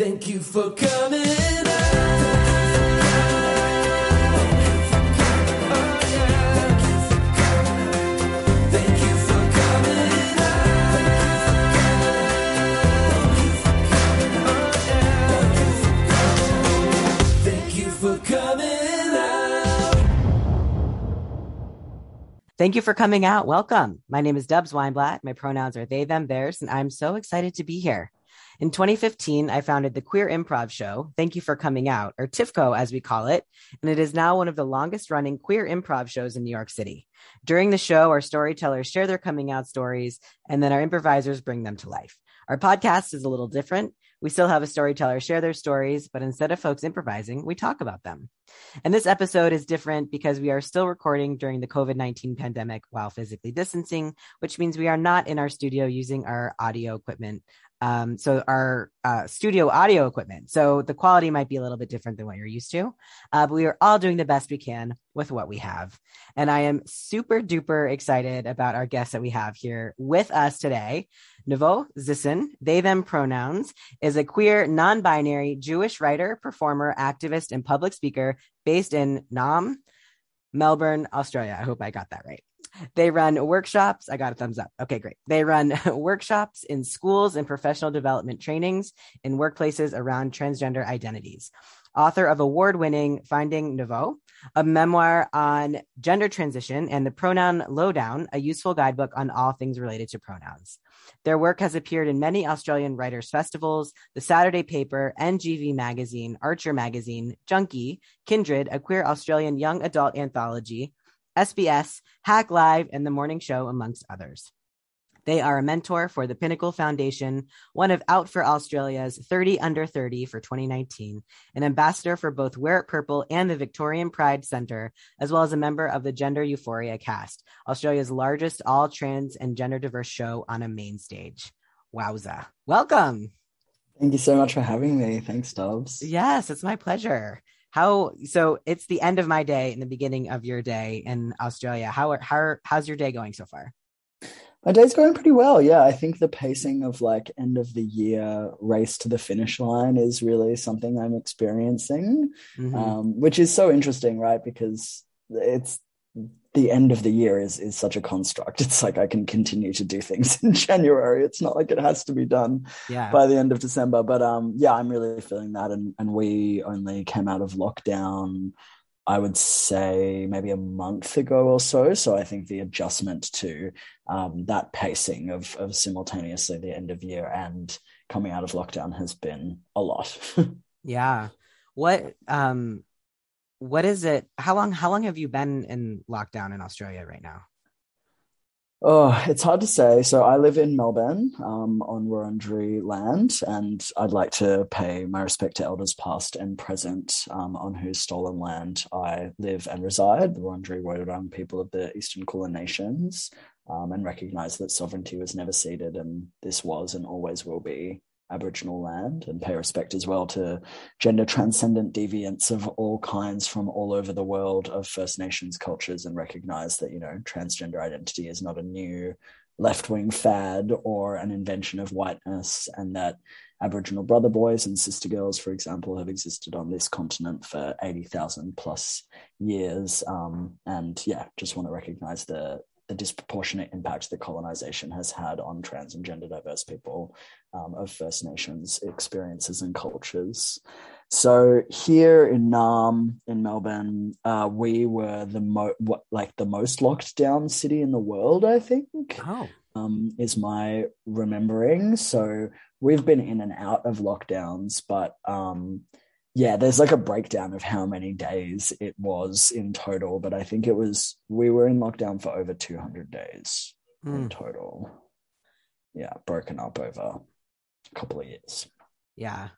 Thank you for coming out. Thank you for coming out. Welcome. My name is Dubs Weinblatt. My pronouns are they, them, theirs, and I'm so excited to be here. In 2015, I founded the Queer Improv Show, Thank You for Coming Out, or TYFCO as we call it, and it is now one of the longest running queer improv shows in New York City. During the show, our storytellers share their coming out stories, and then our improvisers bring them to life. Our podcast is a little different. We still have a storyteller share their stories, but instead of folks improvising, we talk about them. And this episode is different because we are still recording during the COVID 19 pandemic while physically distancing, which means we are not in our studio using our audio equipment um, so our uh, studio audio equipment. So the quality might be a little bit different than what you're used to, uh, but we are all doing the best we can with what we have. And I am super duper excited about our guests that we have here with us today. Nevo Zisin, they them pronouns, is a queer, non-binary Jewish writer, performer, activist, and public speaker based in Naarm, Melbourne, Australia. I hope I got that right. They run workshops. I got a thumbs up. Okay, great. They run workshops in schools and professional development trainings in workplaces around transgender identities. Author of award winning Finding Nevo, a memoir on gender transition, and the Pronoun Lowdown, a useful guidebook on all things related to pronouns. Their work has appeared in many Australian writers' festivals, the Saturday Paper, NGV Magazine, Archer Magazine, Junkee, Kindred, a queer Australian young adult anthology, SBS, Hack Live, and The Morning Show, amongst others. They are a mentor for the Pinnacle Foundation, one of Out for Australia's 30 Under 30 for 2019, an ambassador for both Wear It Purple and the Victorian Pride Centre, as well as a member of the Gender Euphoria cast, Australia's largest all trans and gender diverse show on a main stage. Wowza. Welcome. Thank you so much for having me. Thanks, Dobbs. Yes, it's my pleasure how so it's the end of my day and the beginning of your day in australia. How are, how how's your day going so far? My day's going pretty well. Yeah i think the pacing of like end of the year race to the finish line is really something i'm experiencing mm-hmm. um, which is so interesting right? Because it's the end of the year is is such a construct. It's like I can continue to do things in January. It's not like it has to be done yeah. by the end of December. But um, yeah, I'm really feeling that. And and we only came out of lockdown, I would say maybe a month ago or so. So I think the adjustment to um, that pacing of of simultaneously the end of year and coming out of lockdown has been a lot. yeah. What um what is it? How long? How long have you been in lockdown in Australia right now? Oh, it's hard to say. So I live in Melbourne um, on Wurundjeri land, and I'd like to pay my respect to elders past and present um, on whose stolen land I live and reside, the Wurundjeri Woi people of the Eastern Kulin Nations, um, and recognise that sovereignty was never ceded, and this was and always will be Aboriginal land and pay respect as well to gender transcendent deviants of all kinds from all over the world of First Nations cultures and recognize that, you know, transgender identity is not a new left wing fad or an invention of whiteness and that Aboriginal brother boys and sister girls, for example, have existed on this continent for 80,000 plus years. Um, and yeah, just want to recognize the the disproportionate impact that colonization has had on trans and gender diverse people um, of First Nations experiences and cultures. So here in Naarm, in Melbourne, uh, we were the mo- what, like the most locked down city in the world. I think. Oh. Um, is my remembering. So we've been in and out of lockdowns, but um, yeah, there's like a breakdown of how many days it was in total, but I think it was we were in lockdown for over 200 days mm. in hmm. total. Yeah, broken up over a couple of years. Yeah.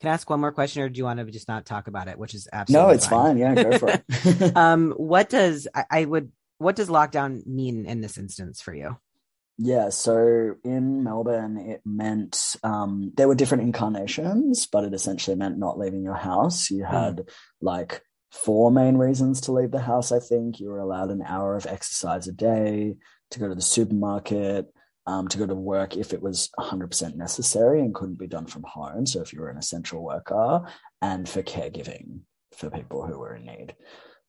Can I ask one more question, or do you want to just not talk about it? Which is absolutely no, it's fine. fine. Yeah, go for it. um, what does I, I would what does lockdown mean in this instance for you? Yeah, so in Melbourne, it meant um, there were different incarnations, but it essentially meant not leaving your house. You hmm. had mm. like four main reasons to leave the house, I think. You were allowed an hour of exercise a day, to go to the supermarket, um, to go to work if it was 100% necessary and couldn't be done from home. So if you were an essential worker, and for caregiving for people who were in need.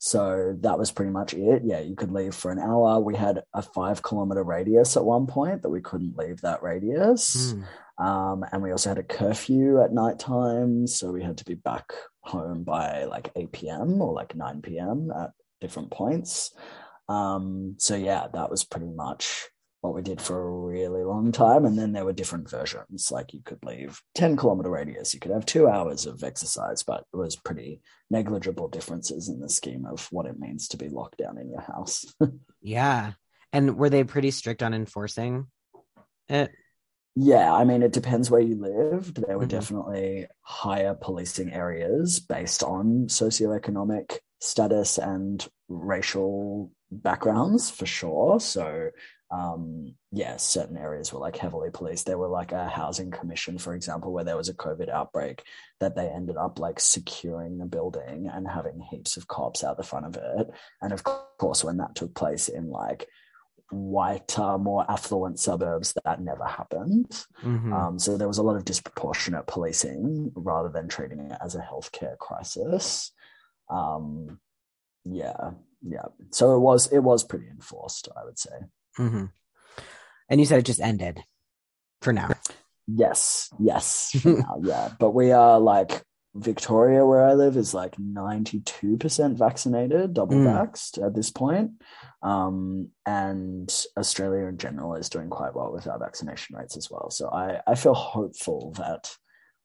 So that was pretty much it. Yeah, you could leave for an hour. We had a five kilometer radius at one point that we couldn't leave that radius. Mm. Um, and we also had a curfew at night time. So we had to be back home by like 8 p.m. or like 9 p.m. at different points. Um, so yeah, that was pretty much what we did for a really long time. And then there were different versions. Like you could leave 10 kilometer radius, you could have two hours of exercise, but it was pretty negligible differences in the scheme of what it means to be locked down in your house. Yeah. And were they pretty strict on enforcing it? yeah, I mean, it depends where you lived. There were Mhm. definitely higher policing areas based on socioeconomic status and racial backgrounds for sure. So, um, yeah, certain areas were like heavily policed. There were like a housing commission, for example, where there was a COVID outbreak that they ended up like securing the building and having heaps of cops out the front of it. And of course, when that took place in like whiter, more affluent suburbs, that never happened. Mhm. Um, so there was a lot of disproportionate policing rather than treating it as a healthcare crisis. Um, yeah, yeah. So it was it was pretty enforced, I would say. Mhm. And you said it just ended for now. Yes, yes, now, yeah. But we are like Victoria, where I live, is like ninety two percent vaccinated, double Mm. vaxxed at this point. Um, and Australia in general is doing quite well with our vaccination rates as well. So I I feel hopeful that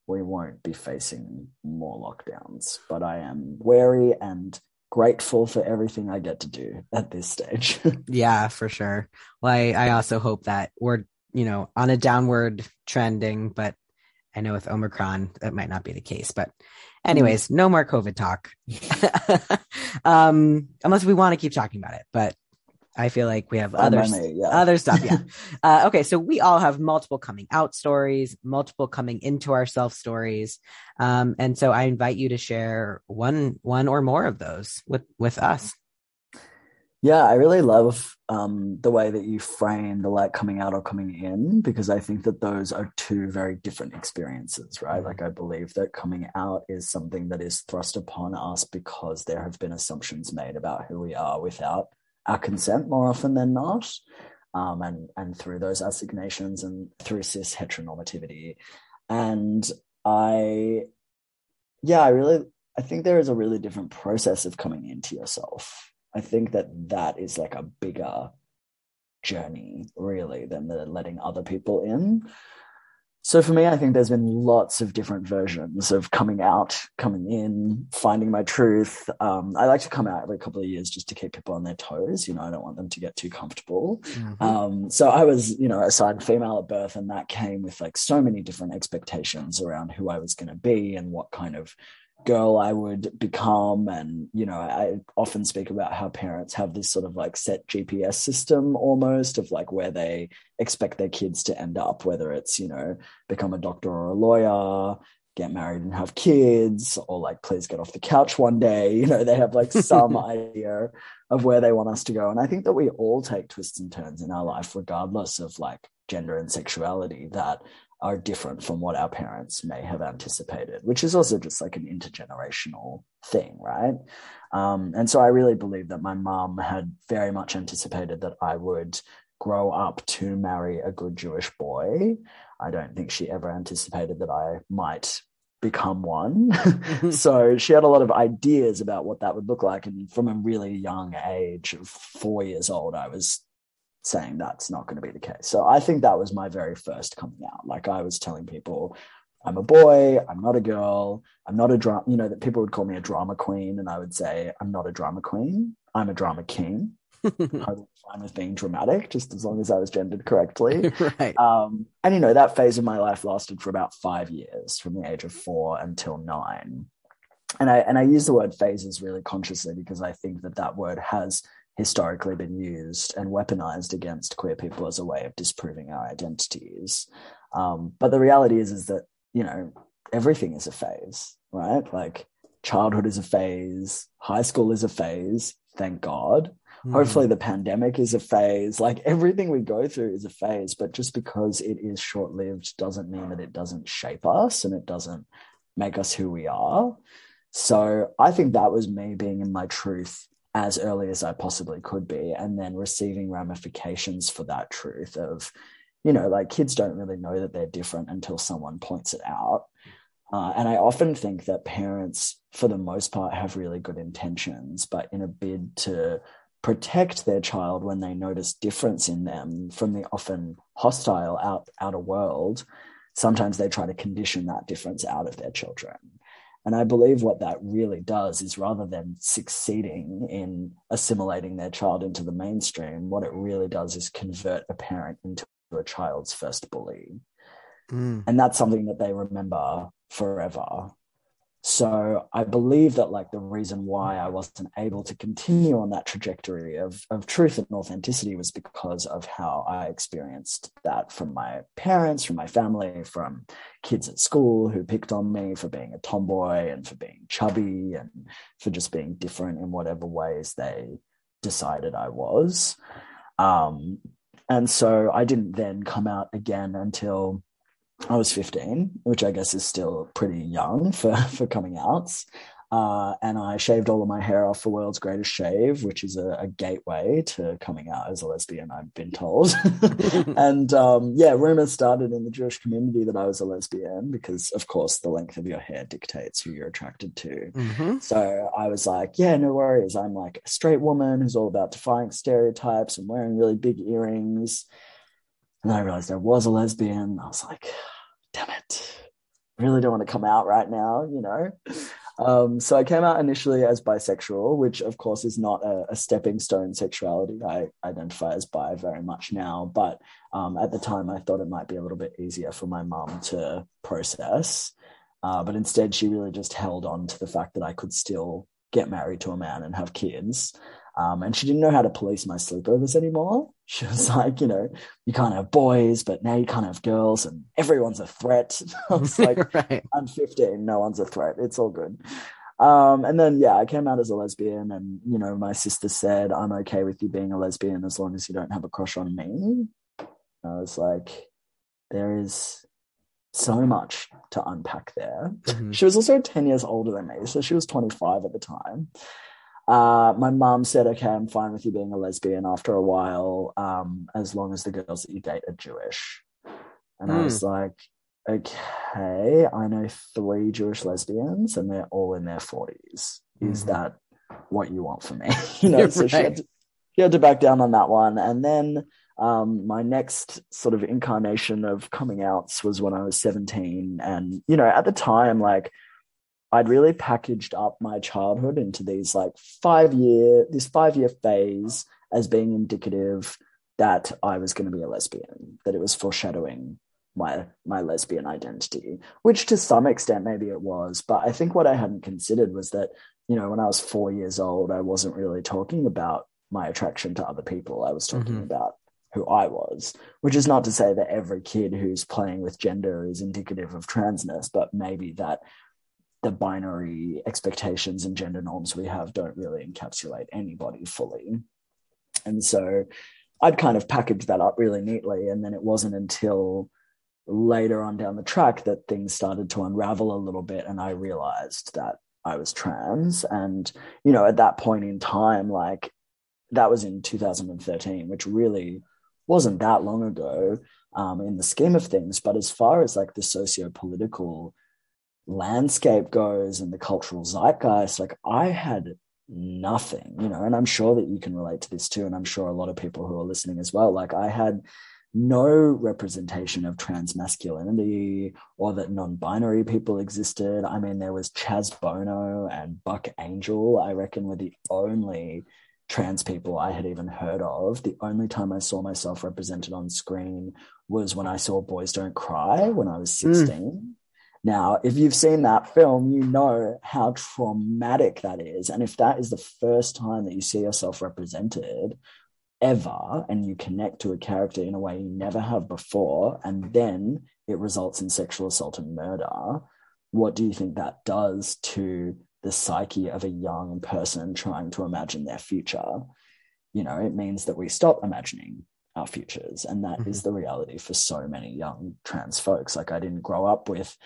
we won't be facing more lockdowns. But I am wary and grateful for everything I get to do at this stage. Yeah, for sure. Well, I, I also hope that we're, you know, on a downward trending, but I know with Omicron, that might not be the case. But, anyways, no more COVID talk. um, unless we want to keep talking about it. But I feel like we have by yeah. other stuff yeah uh, okay so we all have multiple coming out stories multiple coming into ourself stories um, and so i invite you to share one one or more of those with with us Yeah, I really love um, the way that you frame the like coming out or coming in because I think that those are two very different experiences, right? Like, I believe that coming out is something that is thrust upon us because there have been assumptions made about who we are without our consent more often than not. Um, and, and through those assignations and through cis heteronormativity. And I, yeah, I really, I think there is a really different process of coming into yourself. I think that that is like a bigger journey, really, than the letting other people in. So for me, I think there's been lots of different versions of coming out, coming in, finding my truth. Um, I like to come out every couple of years just to keep people on their toes. You know, I don't want them to get too comfortable. Um, so I was, you know, assigned female at birth, and that came with like so many different expectations around who I was going to be and what kind of girl I would become. And, you know, I often speak about how parents have this sort of like set GPS system almost of like where they expect their kids to end up, whether it's, you know, become a doctor or a lawyer, get married and have kids, or like please get off the couch one day. You know, they have like some idea of where they want us to go. And I think that we all take twists and turns in our life, regardless of like gender and sexuality, that are different from what our parents may have anticipated, which is also just like an intergenerational thing, right? Um, and so I really believe that my mom had very much anticipated that I would grow up to marry a good Jewish boy. I don't think she ever anticipated that I might become one. so she had a lot of ideas about what that would look like. And from a really young age of four years old, I was saying that's not going to be the case. So I think that was my very first coming out. Like I was telling people, I'm a boy, I'm not a girl, I'm not a drama, you know, that people would call me a drama queen. And I would say, I'm not a drama queen, I'm a drama king. Totally fine with being dramatic, just as long as I was gendered correctly. right Um, and you know, that phase of my life lasted for about five years, from the age of four until nine. And I and I use the word phases really consciously because I think that that word has historically been used and weaponized against queer people as a way of disproving our identities. Um, but the reality is, is that you know everything is a phase, right? Like childhood is a phase, high school is a phase. Thank God. Mm. Hopefully, the pandemic is a phase. Like everything we go through is a phase, but just because it is short lived doesn't mean that it doesn't shape us and it doesn't make us who we are. So I think that was me being in my truth as early as I possibly could be, and then receiving ramifications for that truth of, you know, like kids don't really know that they're different until someone points it out. Uh, and I often think that parents, for the most part, have really good intentions, but in a bid to protect their child when they notice difference in them from the often hostile out, outer world, sometimes they try to condition that difference out of their children. And I believe what that really does is rather than succeeding in assimilating their child into the mainstream, what it really does is convert a parent into a child's first bully. Mm. And that's something that they remember forever. So I believe that like the reason why I wasn't able to continue on that trajectory of, of truth and authenticity was because of how I experienced that from my parents, from my family, from kids at school who picked on me for being a tomboy and for being chubby and for just being different in whatever ways they decided I was. Um, and so I didn't then come out again until I was 15, which I guess is still pretty young for, for coming outs. Uh, and I shaved all of my hair off for World's Greatest Shave, which is a, a gateway to coming out as a lesbian, I've been told. and um, yeah, rumors started in the Jewish community that I was a lesbian because, of course, the length of your hair dictates who you're attracted to. Mm-hmm. So I was like, yeah, no worries. I'm like a straight woman who's all about defying stereotypes and wearing really big earrings. And then I realized I was a lesbian. I was like, damn it, really don't want to come out right now, you know? Um, so I came out initially as bisexual, which of course is not a, a, stepping stone sexuality. I identify as bi very much now, but um, at the time I thought it might be a little bit easier for my mum to process. Uh, but instead, she really just held on to the fact that I could still get married to a man and have kids. Um, and she didn't know how to police my sleepovers anymore. She was like, you know, you can't have boys, but now you can't have girls, and everyone's a threat. I was like, right. I'm 15, no one's a threat. It's all good. Um, and then, yeah, I came out as a lesbian, and, you know, my sister said, I'm okay with you being a lesbian as long as you don't have a crush on me. I was like, there is so much to unpack there. Mm-hmm. She was also 10 years older than me, so she was 25 at the time. Uh, my mom said, okay, I'm fine with you being a lesbian after a while, um, as long as the girls that you date are Jewish. And mm. I was hmm. like, okay, I know three Jewish lesbians and they're all in their 40s. Mm. Is that what you want from me? you know, so right. she, had to, she had to back down on that one. And then um, my next sort of incarnation of coming outs was when I was 17. And, you know, at the time, like, I'd really packaged up my childhood into these like five year, this five year phase as being indicative that I was going to be a lesbian, that it was foreshadowing my my lesbian identity, which to some extent maybe it was. But I think what I hadn't considered was that, you know, when I was four years old, I wasn't really talking about my attraction to other people. I was talking mm-hmm. about who I was, which is not to say that every kid who's playing with gender is indicative of transness, but maybe that the binary expectations and gender norms we have don't really encapsulate anybody fully. And so I'd kind of packaged that up really neatly. And then it wasn't until later on down the track that things started to unravel a little bit. And I realized that I was trans. And, you know, at that point in time, like that was in 2013, which really wasn't that long ago um, in the scheme of things. But as far as like the socio political landscape goes and the cultural zeitgeist, like I had nothing, you know, and I'm sure that you can relate to this too. And I'm sure a lot of people who are listening as well, like I had no representation of trans masculinity or that non-binary people existed. I mean, there was Chaz Bono and Buck Angel, I reckon were the only trans people I had even heard of. The only time I saw myself represented on screen was when I saw Boys Don't Cry when I was 16. Mm. Now, if you've seen that film, you know how traumatic that is. And if that is the first time that you see yourself represented ever, and you connect to a character in a way you never have before, and then it results in sexual assault and murder, what do you think that does to the psyche of a young person trying to imagine their future? you know, it means that we stop imagining our futures. And that is Mm-hmm. the reality for so many young trans folks. Like I didn't grow up with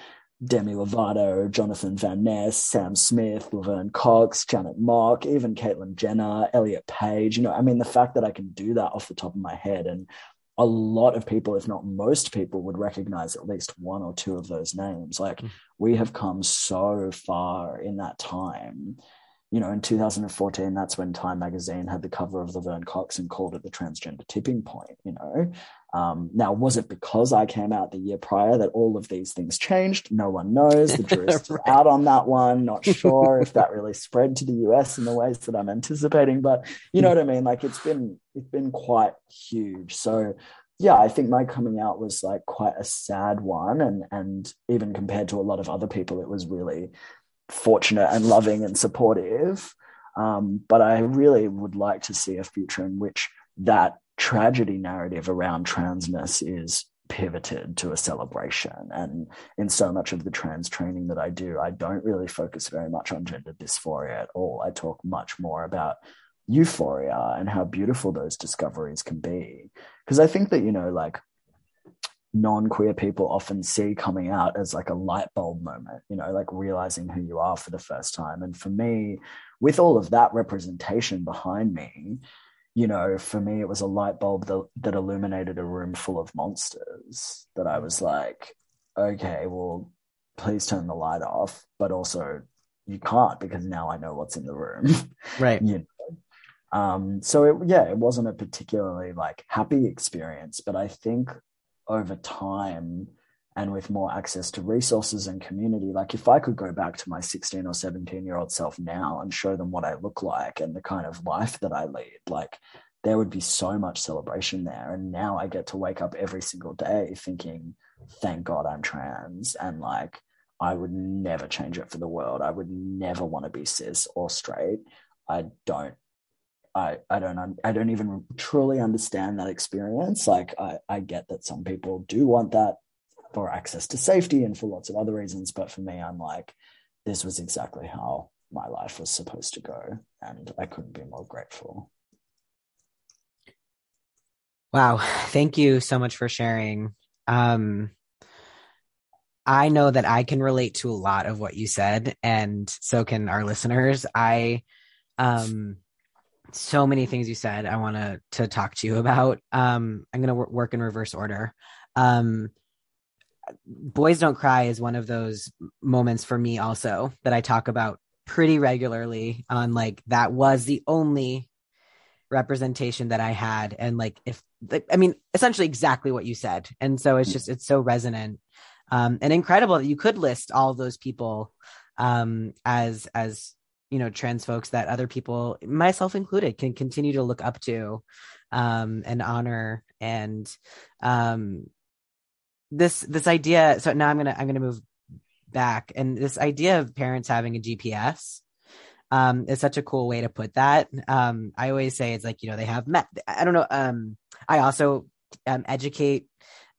Demi Lovato, Jonathan Van Ness, Sam Smith, Laverne Cox, Janet Mock, even Caitlyn Jenner, Elliot Page. You know, I mean, the fact that I can do that off the top of my head and a lot of people, if not most people, would recognize at least one or two of those names. Like Mm. we have come so far in that time. You know, in 2014, that's when Time Magazine had the cover of Laverne Cox and called it the transgender tipping point. You know, um, now was it because I came out the year prior that all of these things changed? No one knows. The jury's still Right. out on that one. Not sure if that really spread to the US in the ways that I'm anticipating, but you know what I mean. Like it's been it's been quite huge. So yeah, I think my coming out was like quite a sad one, and and even compared to a lot of other people, it was really fortunate and loving and supportive. Um, but I really would like to see a future in which that tragedy narrative around transness is pivoted to a celebration. And in so much of the trans training that I do, I don't really focus very much on gender dysphoria at all. I talk much more about euphoria and how beautiful those discoveries can be. Because I think that, you know, like non-queer people often see coming out as like a light bulb moment you know like realizing who you are for the first time and for me with all of that representation behind me you know for me it was a light bulb that, that illuminated a room full of monsters that i was like okay well please turn the light off but also you can't because now i know what's in the room Right. you know um so it, yeah it wasn't a particularly like happy experience but i think over time and with more access to resources and community. Like if i could go back to my 16 or 17 year old self now and show them what i look like and the kind of life that i lead like there would be so much celebration there. And now i get to wake up every single day thinking thank god i'm trans and like i would never change it for the world. I would never want to be cis or straight. I don't I, I don't I don't even truly understand that experience. Like I, I get that some people do want that for access to safety and for lots of other reasons, but for me, I'm like, this was exactly how my life was supposed to go, and I couldn't be more grateful. Wow. Thank you so much for sharing. Um, I know that I can relate to a lot of what you said, and so can our listeners. I, um, so many things you said I want to to talk to you about. Um, I'm gonna w- work in reverse order. Um, Boys Don't Cry is one of those moments for me also that I talk about pretty regularly on like that was the only representation that I had. And like if like, I mean essentially exactly what you said. And so it's just it's so resonant. Um and incredible that you could list all those people um as as you know trans folks that other people myself included can continue to look up to um and honor and um this this idea so now i'm gonna i'm gonna move back. And this idea of parents having a gps um is such a cool way to put that. Um i always say it's like you know they have met i don't know um i also um, educate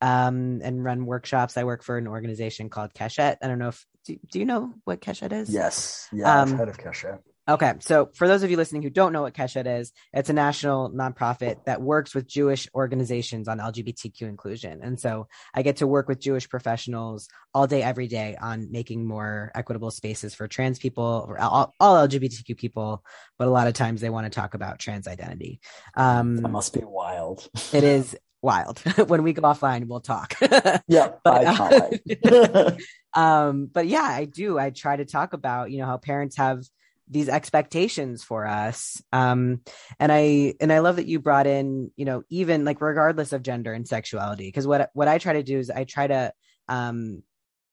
um and run workshops. I work for an organization called keshet. I don't know if do, do you know what keshet is? Yes, yeah, Um, I've heard of Keshet. Okay, so for those of you listening who don't know what Keshet is, it's a national nonprofit that works with Jewish organizations on LGBTQ inclusion. And so I get to work with Jewish professionals all day, every day on making more equitable spaces for trans people or all, all LGBTQ people. But a lot of times they want to talk about trans identity. Um, That must be wild. it is wild. when we go offline, we'll talk. yeah, But, can't um but yeah i do i try to talk about you know how parents have these expectations for us. Um and i and i love that you brought in you know even like regardless of gender and sexuality because what what i try to do is i try to um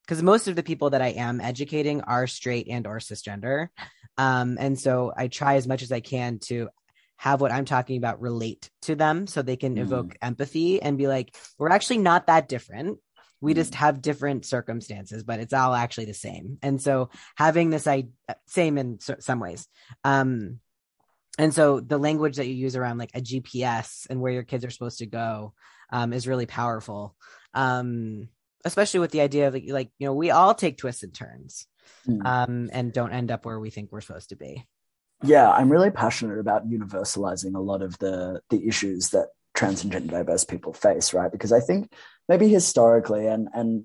because most of the people that i am educating are straight and or cisgender. Um and so i try as much as i can to have what i'm talking about relate to them so they can Mm. evoke empathy and be like we're actually not that different we just Mm. have different circumstances but it's all actually the same and so having this i same in some ways um and so the language that you use around like a gps and where your kids are supposed to go um is really powerful um especially with the idea of like, like you know we all take twists and turns Mm. um and don't end up where we think we're supposed to be yeah, I'm really passionate about universalizing a lot of the the issues that trans and gender diverse people face, right? Because I think maybe historically, and and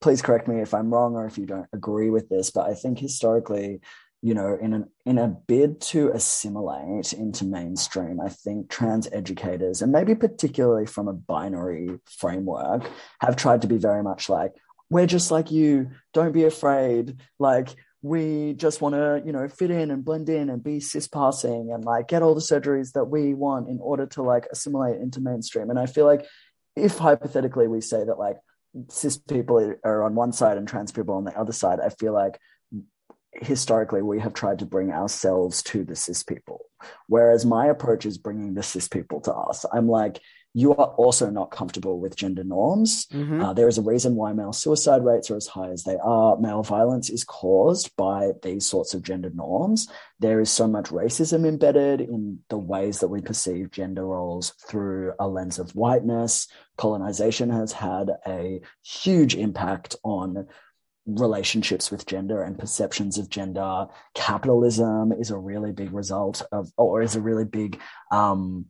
please correct me if I'm wrong or if you don't agree with this, but I think historically, you know, in an in a bid to assimilate into mainstream, I think trans educators and maybe particularly from a binary framework have tried to be very much like, we're just like you, don't be afraid, like we just want to, you know, fit in and blend in and be cis passing and like get all the surgeries that we want in order to like assimilate into mainstream. And I feel like if hypothetically we say that like cis people are on one side and trans people on the other side, I feel like historically we have tried to bring ourselves to the cis people. Whereas my approach is bringing the cis people to us. I'm like, you are also not comfortable with gender norms. Mm-hmm. Uh, there is a reason why male suicide rates are as high as they are. Male violence is caused by these sorts of gender norms. There is so much racism embedded in the ways that we perceive gender roles through a lens of whiteness. Colonization has had a huge impact on relationships with gender and perceptions of gender. Capitalism is a really big result of, or is a really big, um,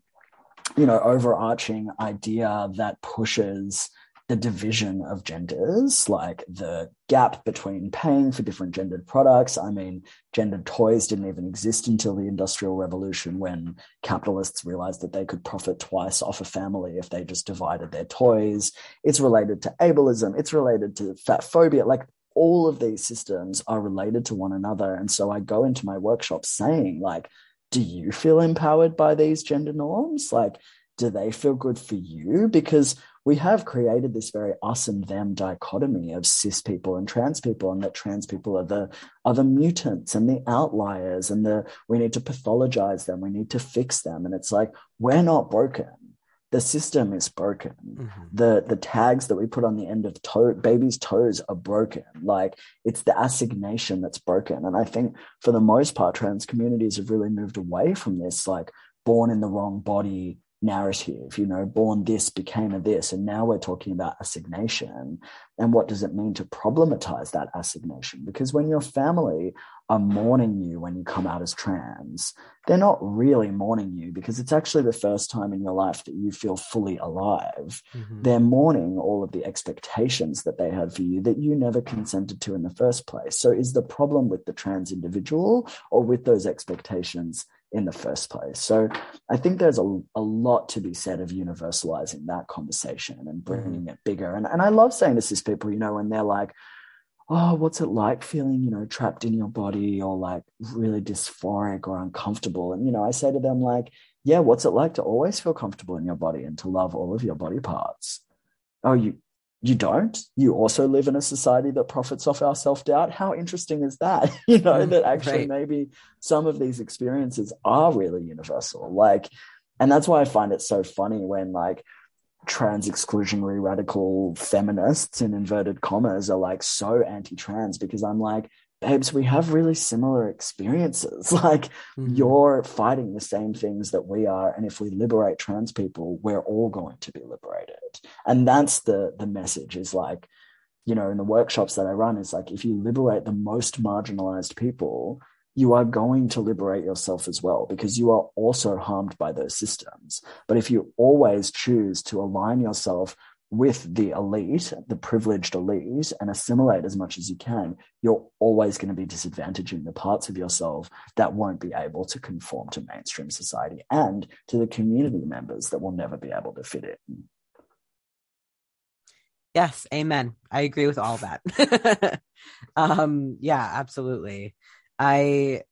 you know, overarching idea that pushes the division of genders, like the gap between paying for different gendered products. I mean, gendered toys didn't even exist until the Industrial Revolution when capitalists realized that they could profit twice off a family if they just divided their toys. It's related to ableism, it's related to fat phobia. Like all of these systems are related to one another. And so I go into my workshop saying, like, do you feel empowered by these gender norms? Like, do they feel good for you? Because we have created this very us and them dichotomy of cis people and trans people, and that trans people are the are the mutants and the outliers, and the we need to pathologize them, we need to fix them. And it's like, we're not broken the system is broken. Mm-hmm. The the tags that we put on the end of toe babies' toes are broken. Like it's the assignation that's broken. And I think for the most part, trans communities have really moved away from this like born in the wrong body narrative, you know, born this became a this. And now we're talking about assignation. And what does it mean to problematize that assignation? Because when your family are mourning you when you come out as trans, they're not really mourning you because it's actually the first time in your life that you feel fully alive. Mm-hmm. They're mourning all of the expectations that they had for you that you never consented to in the first place. So is the problem with the trans individual or with those expectations in the first place. So I think there's a, a lot to be said of universalizing that conversation and mm-hmm. bringing it bigger. And, and I love saying this to people, you know, when they're like, oh, what's it like feeling, you know, trapped in your body or like really dysphoric or uncomfortable? And, you know, I say to them, like, yeah, what's it like to always feel comfortable in your body and to love all of your body parts? Oh, you, you don't you also live in a society that profits off our self-doubt how interesting is that you know that actually right. maybe some of these experiences are really universal like and that's why i find it so funny when like trans exclusionary radical feminists in inverted commas are like so anti-trans because i'm like babes, we have really similar experiences. Like mm-hmm. you're fighting the same things that we are. And if we liberate trans people, we're all going to be liberated. And that's the the message is like, you know, in the workshops that I run, is like if you liberate the most marginalized people, you are going to liberate yourself as well because you are also harmed by those systems. But if you always choose to align yourself with the elite, the privileged elite, and assimilate as much as you can, you're always going to be disadvantaging the parts of yourself that won't be able to conform to mainstream society and to the community members that will never be able to fit in. Yes, amen. I agree with all that. um, yeah, absolutely. I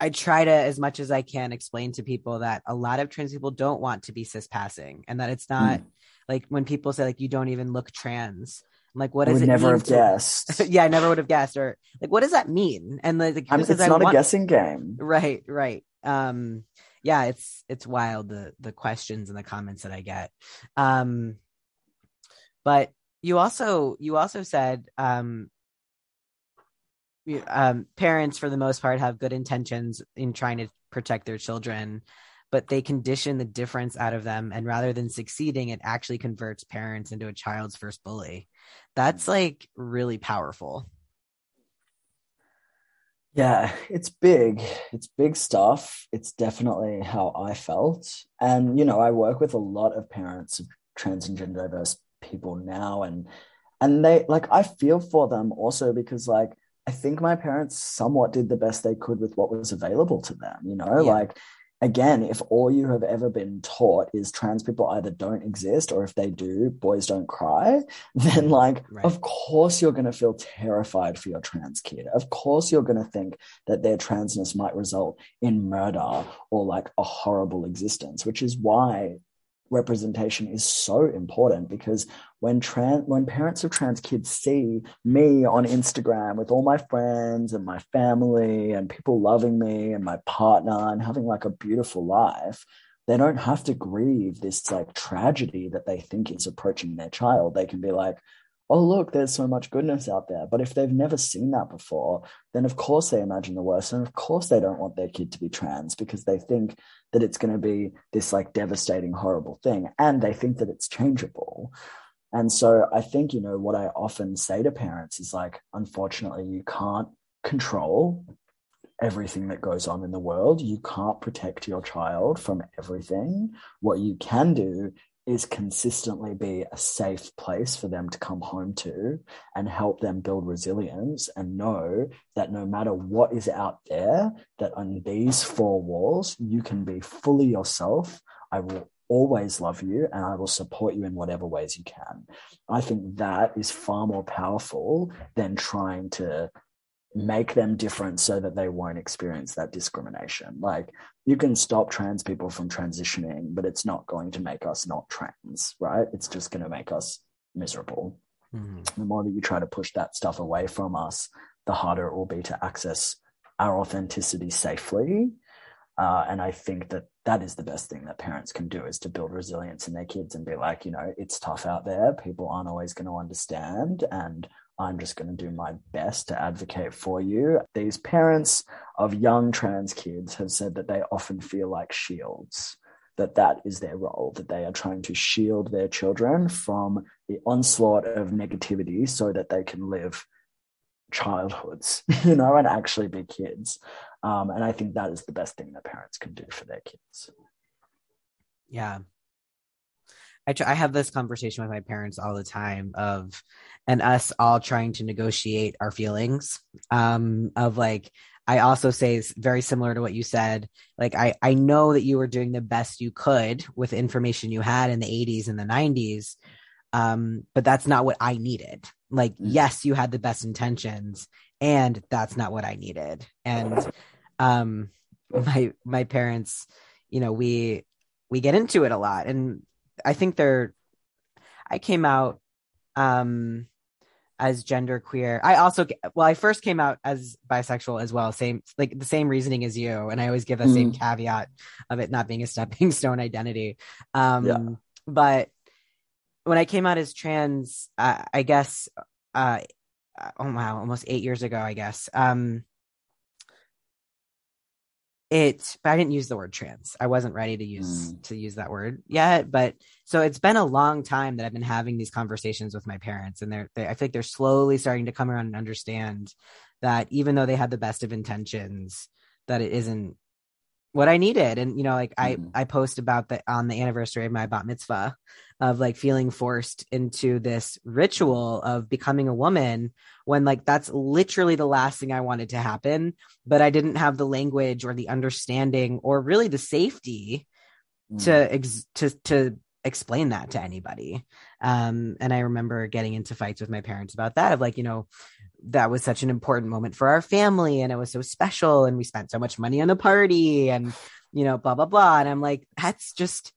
I try to, as much as I can, explain to people that a lot of trans people don't want to be cis passing, and that it's not mm. like when people say like you don't even look trans. I'm like, what does I would it never have to... guessed. yeah, I never would have guessed, or like, what does that mean? And like, I mean, it's not want... a guessing game, right? Right. Um, yeah, it's it's wild the the questions and the comments that I get. Um, but you also you also said um um, parents for the most part have good intentions in trying to protect their children but they condition the difference out of them and rather than succeeding it actually converts parents into a child's first bully that's like really powerful Yeah, it's big. It's big stuff. It's definitely how I felt. And, you know, I work with a lot of parents of trans and gender diverse people now and and they like I feel for them also because like I think my parents somewhat did the best they could with what was available to them, you know, Yeah. like again, if all you have ever been taught is trans people either don't exist or if they do, boys don't cry, then like, Right. of course you're going to feel terrified for your trans kid. Of course you're going to think that their transness might result in murder or like a horrible existence, which is why representation is so important because when trans when parents of trans kids see me on Instagram with all my friends and my family and people loving me and my partner and having like a beautiful life they don't have to grieve this like tragedy that they think is approaching their child. They can be like oh look there's so much goodness out there. But if they've never seen that before then of course they imagine the worst. And of course they don't want their kid to be trans because they think that it's going to be this like devastating horrible thing. And they think that it's changeable. And so i think you know what i often say to parents is like unfortunately you can't control everything that goes on in the world. You can't protect your child from everything. What you can do is consistently be a safe place for them to come home to and help them build resilience and know that no matter what is out there that on these four walls you can be fully yourself. I will always love you and i will support you in whatever ways you can. I think that is far more powerful than trying to make them different so that they won't experience that discrimination. Like you can stop trans people from transitioning, but it's not going to make us not trans, right? It's just going to make us miserable. Mhm. The more that you try to push that stuff away from us, the harder it will be to access our authenticity safely. Uh, and I think that that is the best thing that parents can do is to build resilience in their kids and be like, you know, it's tough out there. People aren't always going to understand. And I'm just going to do my best to advocate for you. These parents of young trans kids have said that they often feel like shields, that that is their role, that they are trying to shield their children from the onslaught of negativity so that they can live childhoods, you know, and actually be kids. Um, and I think that is the best thing that parents can do for their kids. Yeah. I try, I have this conversation with my parents all the time of and us all trying to negotiate our feelings. Um of like I also say it's very similar to what you said like I I know that you were doing the best you could with information you had in the 80s and the 90s um but that's not what I needed. Like Mm. yes you had the best intentions and that's not what I needed. And um my my parents you know we we get into it a lot. And i think they're i came out um as gender queer i also well i first came out as bisexual as well same like the same reasoning as you and i always give that same caveat of it not being a stepping stone identity. Um Yeah. but when i came out as trans uh, i guess uh oh wow almost eight years ago i guess um it but i didn't use the word trans. I wasn't ready to use hmm. to use that word yet but so it's been a long time that i've been having these conversations with my parents and they're they, i feel like they're slowly starting to come around and understand that even though they had the best of intentions that it isn't what i needed and you know like Mhm. i i post about that on the anniversary of my bat mitzvah of like feeling forced into this ritual of becoming a woman when like that's literally the last thing I wanted to happen, but I didn't have the language or the understanding or really the safety Mm. to ex- to to explain that to anybody. Um, and I remember getting into fights with my parents about that of like, you know, that was such an important moment for our family and it was so special and we spent so much money on the party and you know, blah blah blah. And I'm like, that's just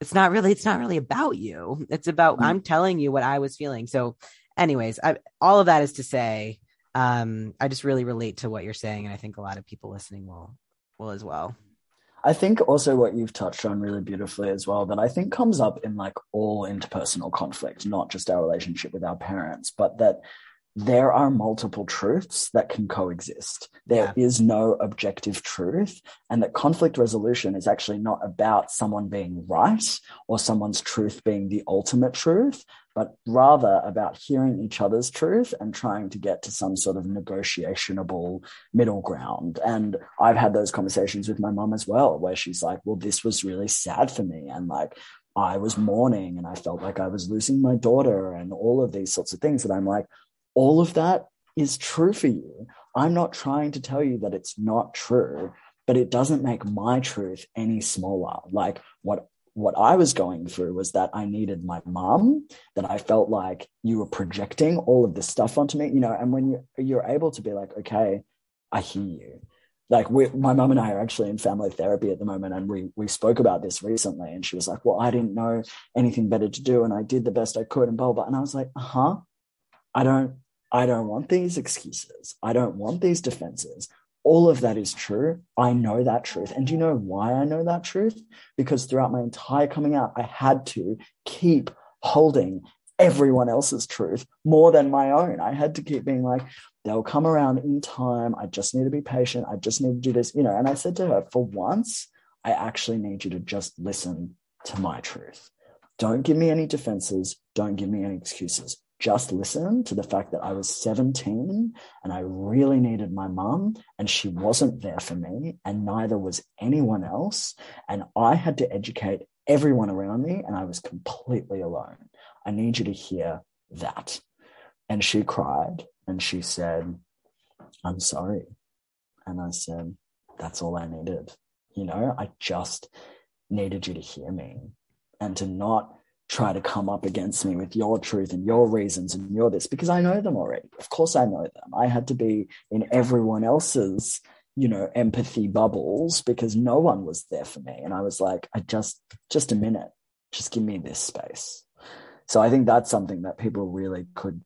it's not really it's not really about you. It's about Mm. I'm telling you what I was feeling. So anyways, I, all of that is to say, um, I just really relate to what you're saying, and I think a lot of people listening will will as well. I think also what you've touched on really beautifully as well that I think comes up in like all interpersonal conflict, not just our relationship with our parents, but that there are multiple truths that can coexist. There Yeah. is no objective truth, and that conflict resolution is actually not about someone being right or someone's truth being the ultimate truth, but rather about hearing each other's truth and trying to get to some sort of negotiationable middle ground. And I've had those conversations with my mum as well, where she's like, Well, this was really sad for me. And like, I was mourning and I felt like I was losing my daughter and all of these sorts of things. And I'm like, all of that is true for you. I'm not trying to tell you that it's not true, but it doesn't make my truth any smaller. Like what what I was going through was that I needed my mom, that I felt like you were projecting all of this stuff onto me, you know, and when you you're able to be like, okay, I hear you. Like my mom and I are actually in family therapy at the moment, and we we spoke about this recently, and she was like, "Well, I didn't know anything better to do, and I did the best I could," and blah blah blah. And I was like, "Uh huh, I don't, I don't want these excuses. I don't want these defenses. All of that is true. I know that truth. And do you know why I know that truth? Because throughout my entire coming out, I had to keep holding everyone else's truth more than my own. I had to keep being like, they'll come around in time. I just need to be patient. I just need to do this, you know. And I said to her, for once, I actually need you to just listen to my truth. Don't give me any defenses. Don't give me any excuses just listen to the fact that I was 17 and I really needed my mum and she wasn't there for me and neither was anyone else. And I had to educate everyone around me and I was completely alone. I need you to hear that. And she cried and she said, I'm sorry. And I said, That's all I needed. You know, I just needed you to hear me and to not try to come up against me with your truth and your reasons and your this because I know them already. Of course, I know them. I had to be in everyone else's, you know, empathy bubbles because no one was there for me. And I was like, I just, just a minute, just give me this space. So I think that's something that people really could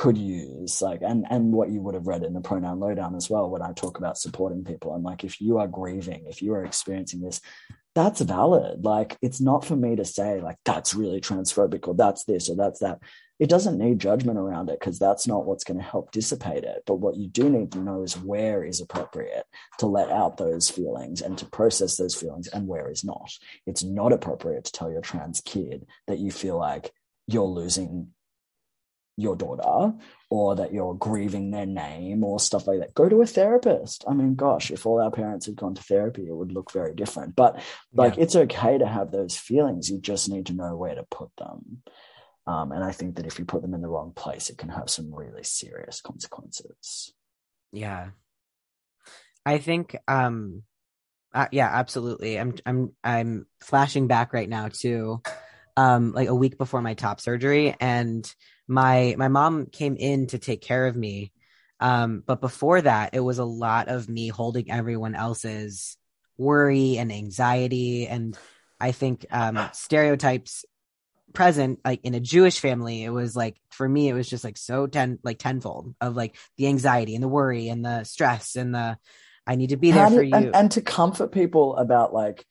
could use like and and what you would have read in the pronoun lowdown as well when i talk about supporting people. I'm like if you are grieving if you are experiencing this that's valid. Like it's not for me to say like that's really transphobic or that's this or that's that. It doesn't need judgment around it because that's not what's going to help dissipate it. But what you do need to know is where is appropriate to let out those feelings and to process those feelings and where is not. It's not appropriate to tell your trans kid that you feel like you're losing your daughter or that you're grieving their name or stuff like that go to a therapist i mean gosh if all our parents had gone to therapy it would look very different but like Yeah. it's okay to have those feelings you just need to know where to put them um, and i think that if you put them in the wrong place it can have some really serious consequences Yeah. I think um uh, yeah, absolutely. I'm I'm I'm flashing back right now to um like a week before my top surgery and my my mom came in to take care of me. Um but before that it was a lot of me holding everyone else's worry and anxiety and I think um stereotypes present like in a Jewish family it was like for me it was just like so ten like tenfold of like the anxiety and the worry and the stress and the I need to be there How for you. and, and to comfort people about like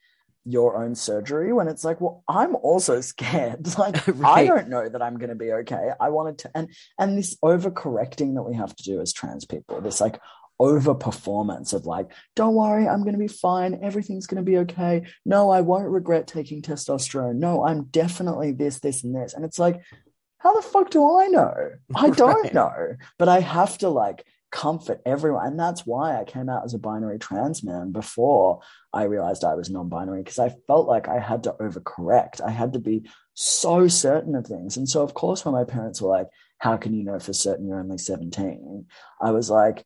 your own surgery when it's like well i'm also scared. Like i don't know that i'm going to be okay. I wanted to and and this overcorrecting that we have to do as trans people this like over performance of like don't worry i'm going to be fine everything's going to be okay. No i won't regret taking testosterone. No i'm definitely this this and this. And it's like how the fuck do i know? I don't Right. know. But i have to like comfort everyone. And that's why i came out as a binary trans man before I realized I was non binary because I felt like I had to overcorrect. I had to be so certain of things. And so, of course, when my parents were like, How can you know for certain you're only 17? I was like,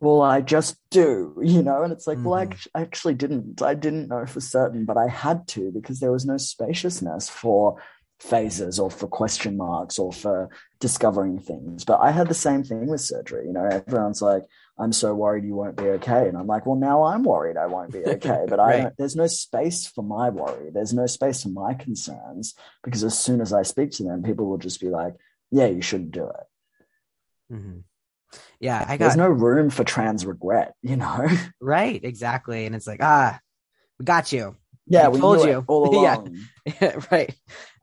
Well, I just do, you know? And it's like, Well, I Mhm. act- I actually didn't. I didn't know for certain, but I had to because there was no spaciousness for phases or for question marks or for discovering things. But I had the same thing with surgery. You know, everyone's like, I'm so worried you won't be okay. And I'm like, well, now I'm worried I won't be okay. But I Right. don't, there's no space for my worry. There's no space for my concerns because as soon as I speak to them, people will just be like, yeah, you shouldn't do it. Mhm. Yeah, I There's got no room for trans regret, you know? right, exactly. And it's like, ah, we got you. yeah, I we told you. all Yeah. along. right.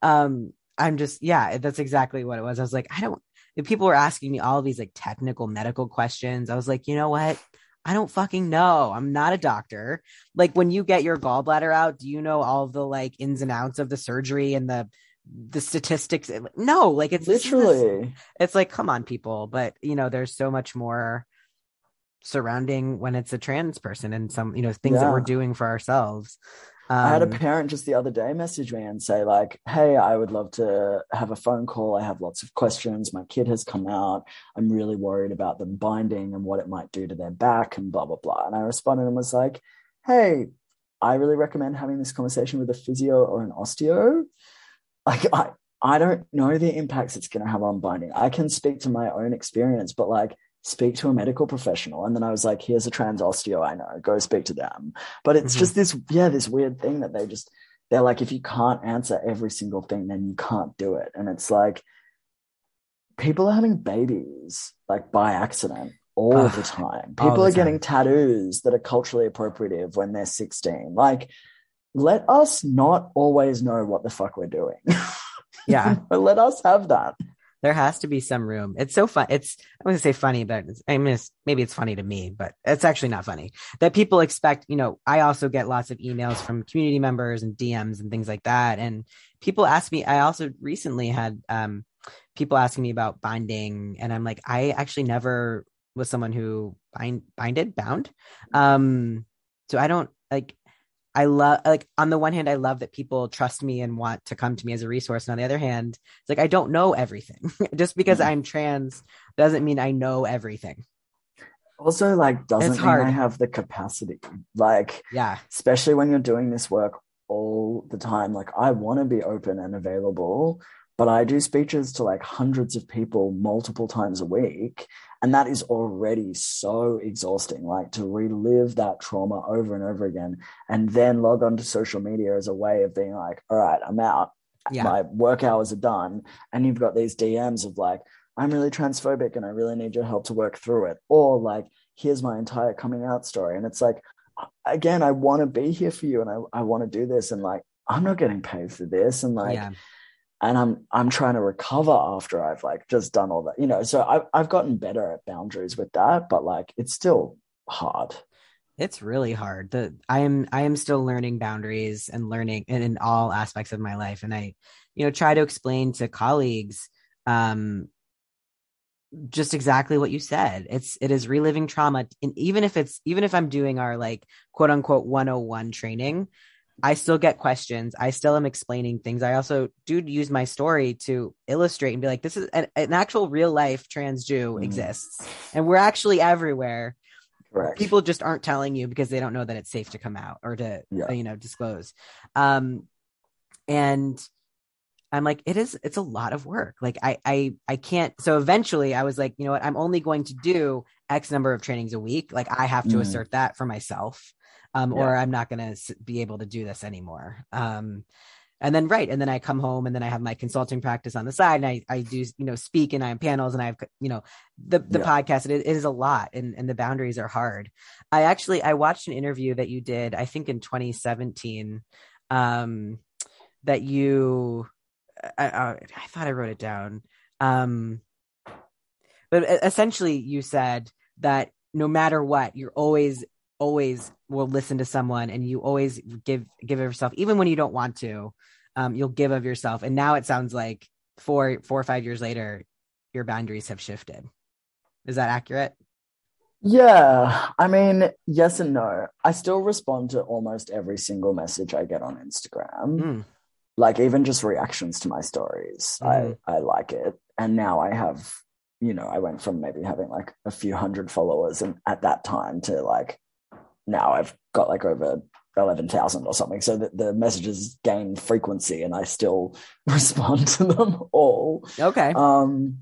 Um, I'm just, yeah, that's exactly what it was. I was like, I don't, if people were asking me all these like technical medical questions, I was like, you know what? I don't fucking know. I'm not a doctor. Like when you get your gallbladder out, do you know all the like ins and outs of the surgery and the the statistics? No, like it's literally. It's like, come on, people. But you know, there's so much more surrounding when it's a trans person and some, you know, things that we're doing for ourselves. Um, I had a parent just the other day message me and say, like, hey, I would love to have a phone call. I have lots of questions. My kid has come out. I'm really worried about them binding and what it might do to their back and blah, blah, blah. And I responded and was like, hey, I really recommend having this conversation with a physio or an osteo. Like, I, I don't know the impacts it's going to have on binding. I can speak to my own experience, but like, speak to a medical professional. And then I was like, here's a trans osteo I know, go speak to them. But it's Mhm. just this, yeah, this weird thing that they just, they're like, if you can't answer every single thing, then you can't do it. And it's like, people are having babies like by accident all Ugh, the time. People the are getting tattoos that are culturally appropriative when they're 16. Like, let us not always know what the fuck we're doing. Yeah. But let us have that. There has to be some room. It's so fun. It's I'm going to say funny, but it's, I mean, it's, maybe it's funny to me, but it's actually not funny that people expect. You know, I also get lots of emails from community members and DMs and things like that, and people ask me. I also recently had um, people asking me about binding, and I'm like, I actually never was someone who bind binded bound. Um, so I don't like. I love like on the one hand, I love that people trust me and want to come to me as a resource. And on the other hand, it's like I don't know everything. Just because Mhm. I'm trans doesn't mean I know everything. Also, like, doesn't It's mean hard. I have the capacity. Like, Yeah. especially when you're doing this work all the time. Like, I want to be open and available, but I do speeches to like hundreds of people multiple times a week. And that is already so exhausting. Like, to relive that trauma over and over again and then log onto social media as a way of being like, all right, I'm out. Yeah. My work hours are done. And you've got these DMs of like, I'm really transphobic and I really need your help to work through it. Or like, here's my entire coming out story. And it's like, again, I want to be here for you and I, I want to do this. And like, I'm not getting paid for this. And like, yeah. And I'm, I'm trying to recover after I've like just done all that, you know, so I've, I've gotten better at boundaries with that, but like, it's still hard. It's really hard. The I am I am still learning boundaries and learning and in all aspects of my life. And I, you know, try to explain to colleagues um just exactly what you said. It's it is reliving trauma. And even if it's even if I'm doing our like quote unquote 101 training, I still get questions. I still am explaining things. I also do use my story to illustrate and be like, this is an, an actual real life trans Jew Mhm. exists. And we're actually everywhere Correct. people just aren't telling you because they don't know that it's safe to come out or to Yeah. you know disclose um and i'm like it is it's a lot of work like i i i can't so eventually i was like you know what i'm only going to do x number of trainings a week like i have to Mhm. assert that for myself um Yeah. or i'm not going to be able to do this anymore um and then right and then i come home and then i have my consulting practice on the side and i i do you know speak and i have panels and i have you know the the Yeah. podcast it, it is a lot and and the boundaries are hard i actually i watched an interview that you did i think in 2017 um that you i i, I thought i wrote it down um but essentially you said that no matter what you're always always will listen to someone and you always give give of yourself even when you don't want to um you'll give of yourself and now it sounds like four four or five years later your boundaries have shifted is that accurate Yeah, I mean, yes and no. I still respond to almost every single message I get on Instagram. Mm, Like even just reactions to my stories. Mhm. I I like it. And now I have, you know, I went from maybe having like a few hundred followers and at that time to like now I've got like over 11,000 or something. So that the messages gain frequency and I still respond to them all. okay Um,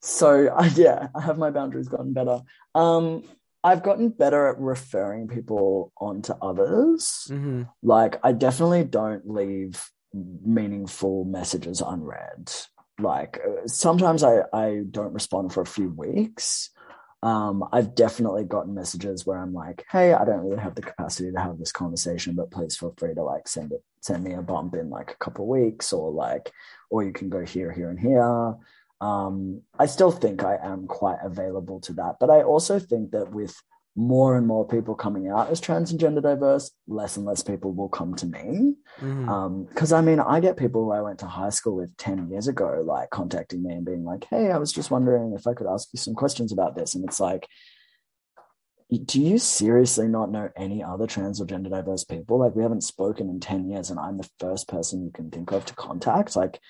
so uh, yeah, I have my boundaries gotten better. Um, I've gotten better at referring people on to others. hmm Like, I definitely don't leave meaningful messages unread. Like, uh, sometimes I, I don't respond for a few weeks. Um, I've definitely gotten messages where I'm like, hey, I don't really have the capacity to have this conversation, but please feel free to like send it, send me a bump in like a couple weeks or like, or you can go here, here, and here. um, I still think I am quite available to that. But I also think that with more and more people coming out as trans and gender diverse, less and less people will come to me. Mhm. Um, because I mean, I get people who I went to high school with 10 years ago, like contacting me and being like, Hey, I was just wondering if I could ask you some questions about this. And it's like, do you seriously not know any other trans or gender diverse people? Like, we haven't spoken in 10 years, and I'm the first person you can think of to contact. Like,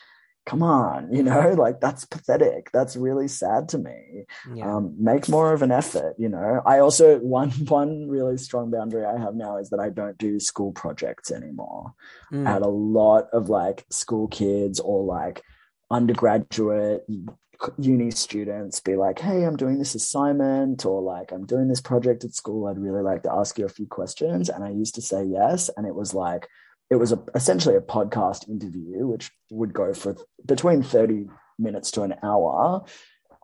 come on, you know, like that's pathetic. That's really sad to me yeah. um, make more of an effort you know i also one one really strong boundary i have now is that i don't do school projects anymore Mm. I had a lot of like school kids or like undergraduate uni students be like hey i'm doing this assignment or like i'm doing this project at school i'd really like to ask you a few questions and i used to say yes and it was like it was a, essentially a podcast interview which would go for between 30 minutes to an hour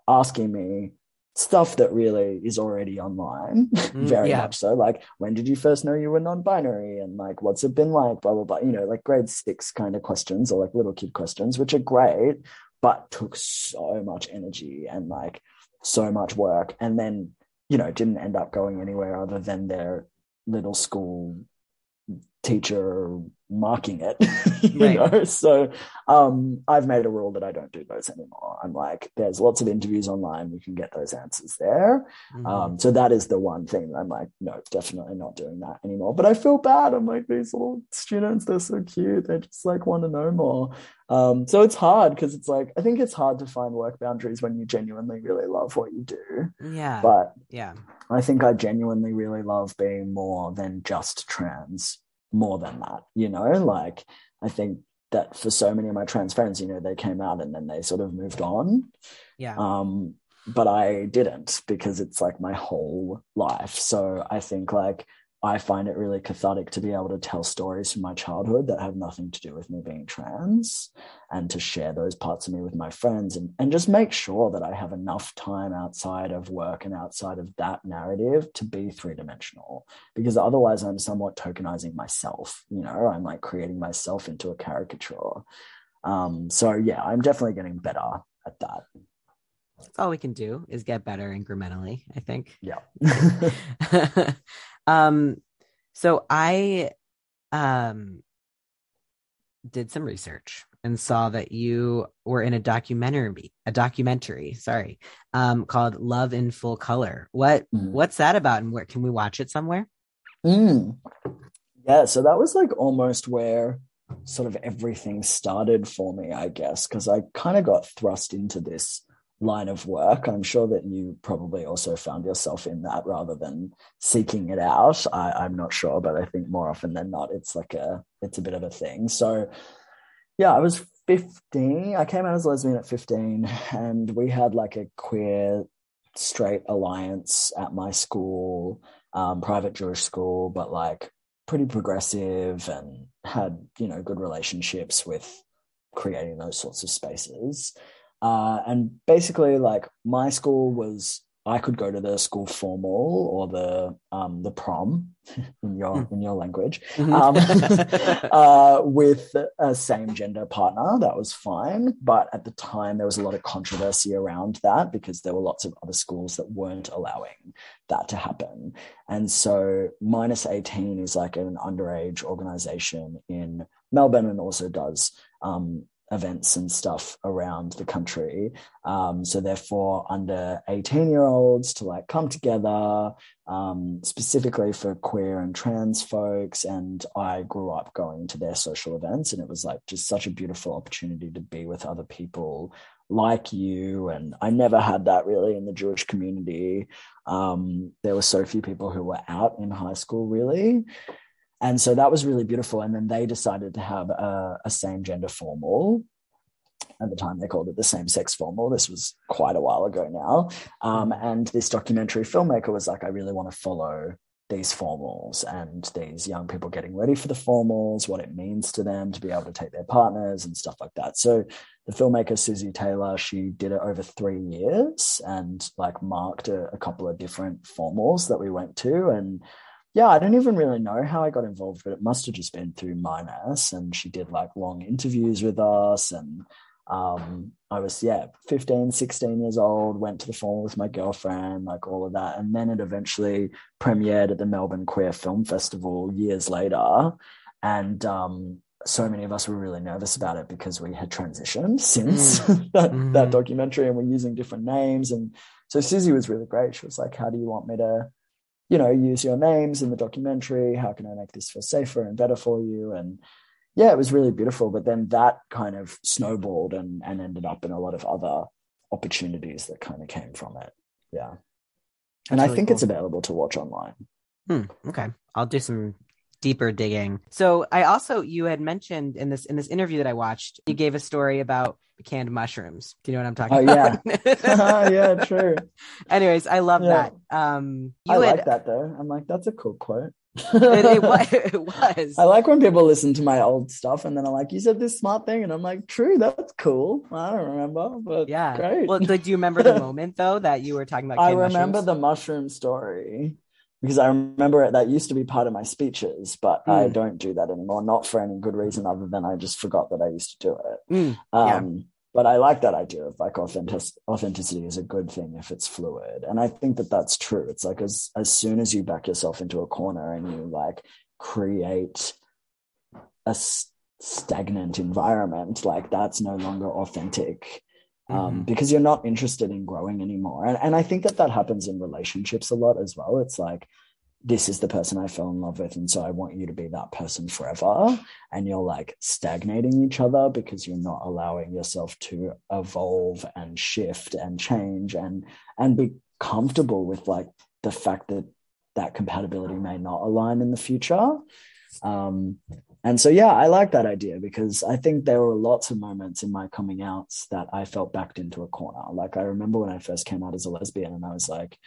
asking me stuff that really is already online. Mm, Very yeah. much so like when did you first know you were non-binary? and like what's it been like? blah blah blah you know like grade six kind of questions or like little kid questions which are great but took so much energy and like so much work and then you know didn't end up going anywhere other than their little school teacher marking it you Right. know? So um i've made a rule that i don't do those anymore. I'm like there's lots of interviews online. We can get those answers there. Mhm. um so that is the one thing that i'm like no definitely not doing that anymore. But i feel bad. I'm like these little students they're so cute. They just like want to know more. Um so it's hard because it's like i think it's hard to find work boundaries when you genuinely really love what you do. Yeah. but yeah. I think I genuinely really love being more than just trans, more than that, you know? Like, I think that for so many of my trans friends, you know, they came out and then they sort of moved on. Yeah. Um, but I didn't because it's like my whole life. So I think like I find it really cathartic to be able to tell stories from my childhood that have nothing to do with me being trans and to share those parts of me with my friends and, and just make sure that I have enough time outside of work and outside of that narrative to be three dimensional because otherwise I'm somewhat tokenizing myself. You know, I'm like creating myself into a caricature. Um, so yeah, I'm definitely getting better at that. That's all we can do is get better incrementally, I think. Yeah. um so I um did some research and saw that you were in a documentary a documentary, sorry, um called Love in Full Color. What Mm. what's that about and where can we watch it somewhere? Mm. Yeah, so that was like almost where sort of everything started for me, I guess, because I kind of got thrust into this line of work. I'm sure that you probably also found yourself in that rather than seeking it out. I, I'm not sure, but I think more often than not, it's like a it's a bit of a thing. So yeah, I was 15. I came out as a lesbian at 15, and we had like a queer straight alliance at my school, um, private Jewish school, but like pretty progressive and had, you know, good relationships with creating those sorts of spaces. Uh, and basically, like my school was, I could go to the school formal or the um, the prom in your in your language um, uh, with a same gender partner. That was fine. But at the time, there was a lot of controversy around that because there were lots of other schools that weren't allowing that to happen. And so, Minus 18 is like an underage organization in Melbourne and also does um, events and stuff around the country. Um, so therefore, under 18 year olds to like come together, um, specifically for queer and trans folks. And I grew up going to their social events, and it was like just such a beautiful opportunity to be with other people like you. And I never had that really in the Jewish community. Um, there were so few people who were out in high school, really. And so that was really beautiful. And then they decided to have a, a same gender formal. At the time, they called it the same sex formal. This was quite a while ago now. Um, and this documentary filmmaker was like, I really want to follow these formals and these young people getting ready for the formals, what it means to them to be able to take their partners and stuff like that. So the filmmaker Susie Taylor, she did it over three years and like marked a, a couple of different formals that we went to. And yeah, I don't even really know how I got involved, but it must have just been through Minus. And she did like long interviews with us. And um, I was, yeah, 15, 16 years old, went to the film with my girlfriend, like all of that. And then it eventually premiered at the Melbourne Queer Film Festival years later. And um, so many of us were really nervous about it because we had transitioned since mm. that, mm. that documentary and we're using different names. And so Susie was really great. She was like, How do you want me to, you know, use your names in the documentary? How can I make this feel safer and better for you? And yeah, it was really beautiful. But then that kind of snowballed and, and ended up in a lot of other opportunities that kind of came from it. Yeah. And That's I really think cool. it's available to watch online. Hmm, okay. I'll do some deeper digging. So I also you had mentioned in this in this interview that I watched, you gave a story about canned mushrooms. Do you know what I'm talking oh, about? Yeah. yeah, true. Anyways, I love yeah. that. Um I had, like that though. I'm like, that's a cool quote. it, it, was, it, was. I like when people listen to my old stuff and then I'm like, you said this smart thing. And I'm like, true, that's cool. I don't remember, but yeah. Great. Well, do you remember the moment though that you were talking about? I remember mushrooms? the mushroom story because I remember it, that used to be part of my speeches, but mm. I don't do that anymore. Not for any good reason other than I just forgot that I used to do it. Mm. Um, yeah. But I like that idea of like authentic, authenticity is a good thing if it's fluid, and I think that that's true. It's like as as soon as you back yourself into a corner and you like create a stagnant environment, like that's no longer authentic um, mm-hmm. because you're not interested in growing anymore. And, and I think that that happens in relationships a lot as well. It's like, this is the person I fell in love with. And so I want you to be that person forever. And you're like stagnating each other because you're not allowing yourself to evolve and shift and change and, and be comfortable with like the fact that that compatibility may not align in the future. Um, and so, yeah, I like that idea because I think there were lots of moments in my coming outs that I felt backed into a corner. Like, I remember when I first came out as a lesbian and I was like,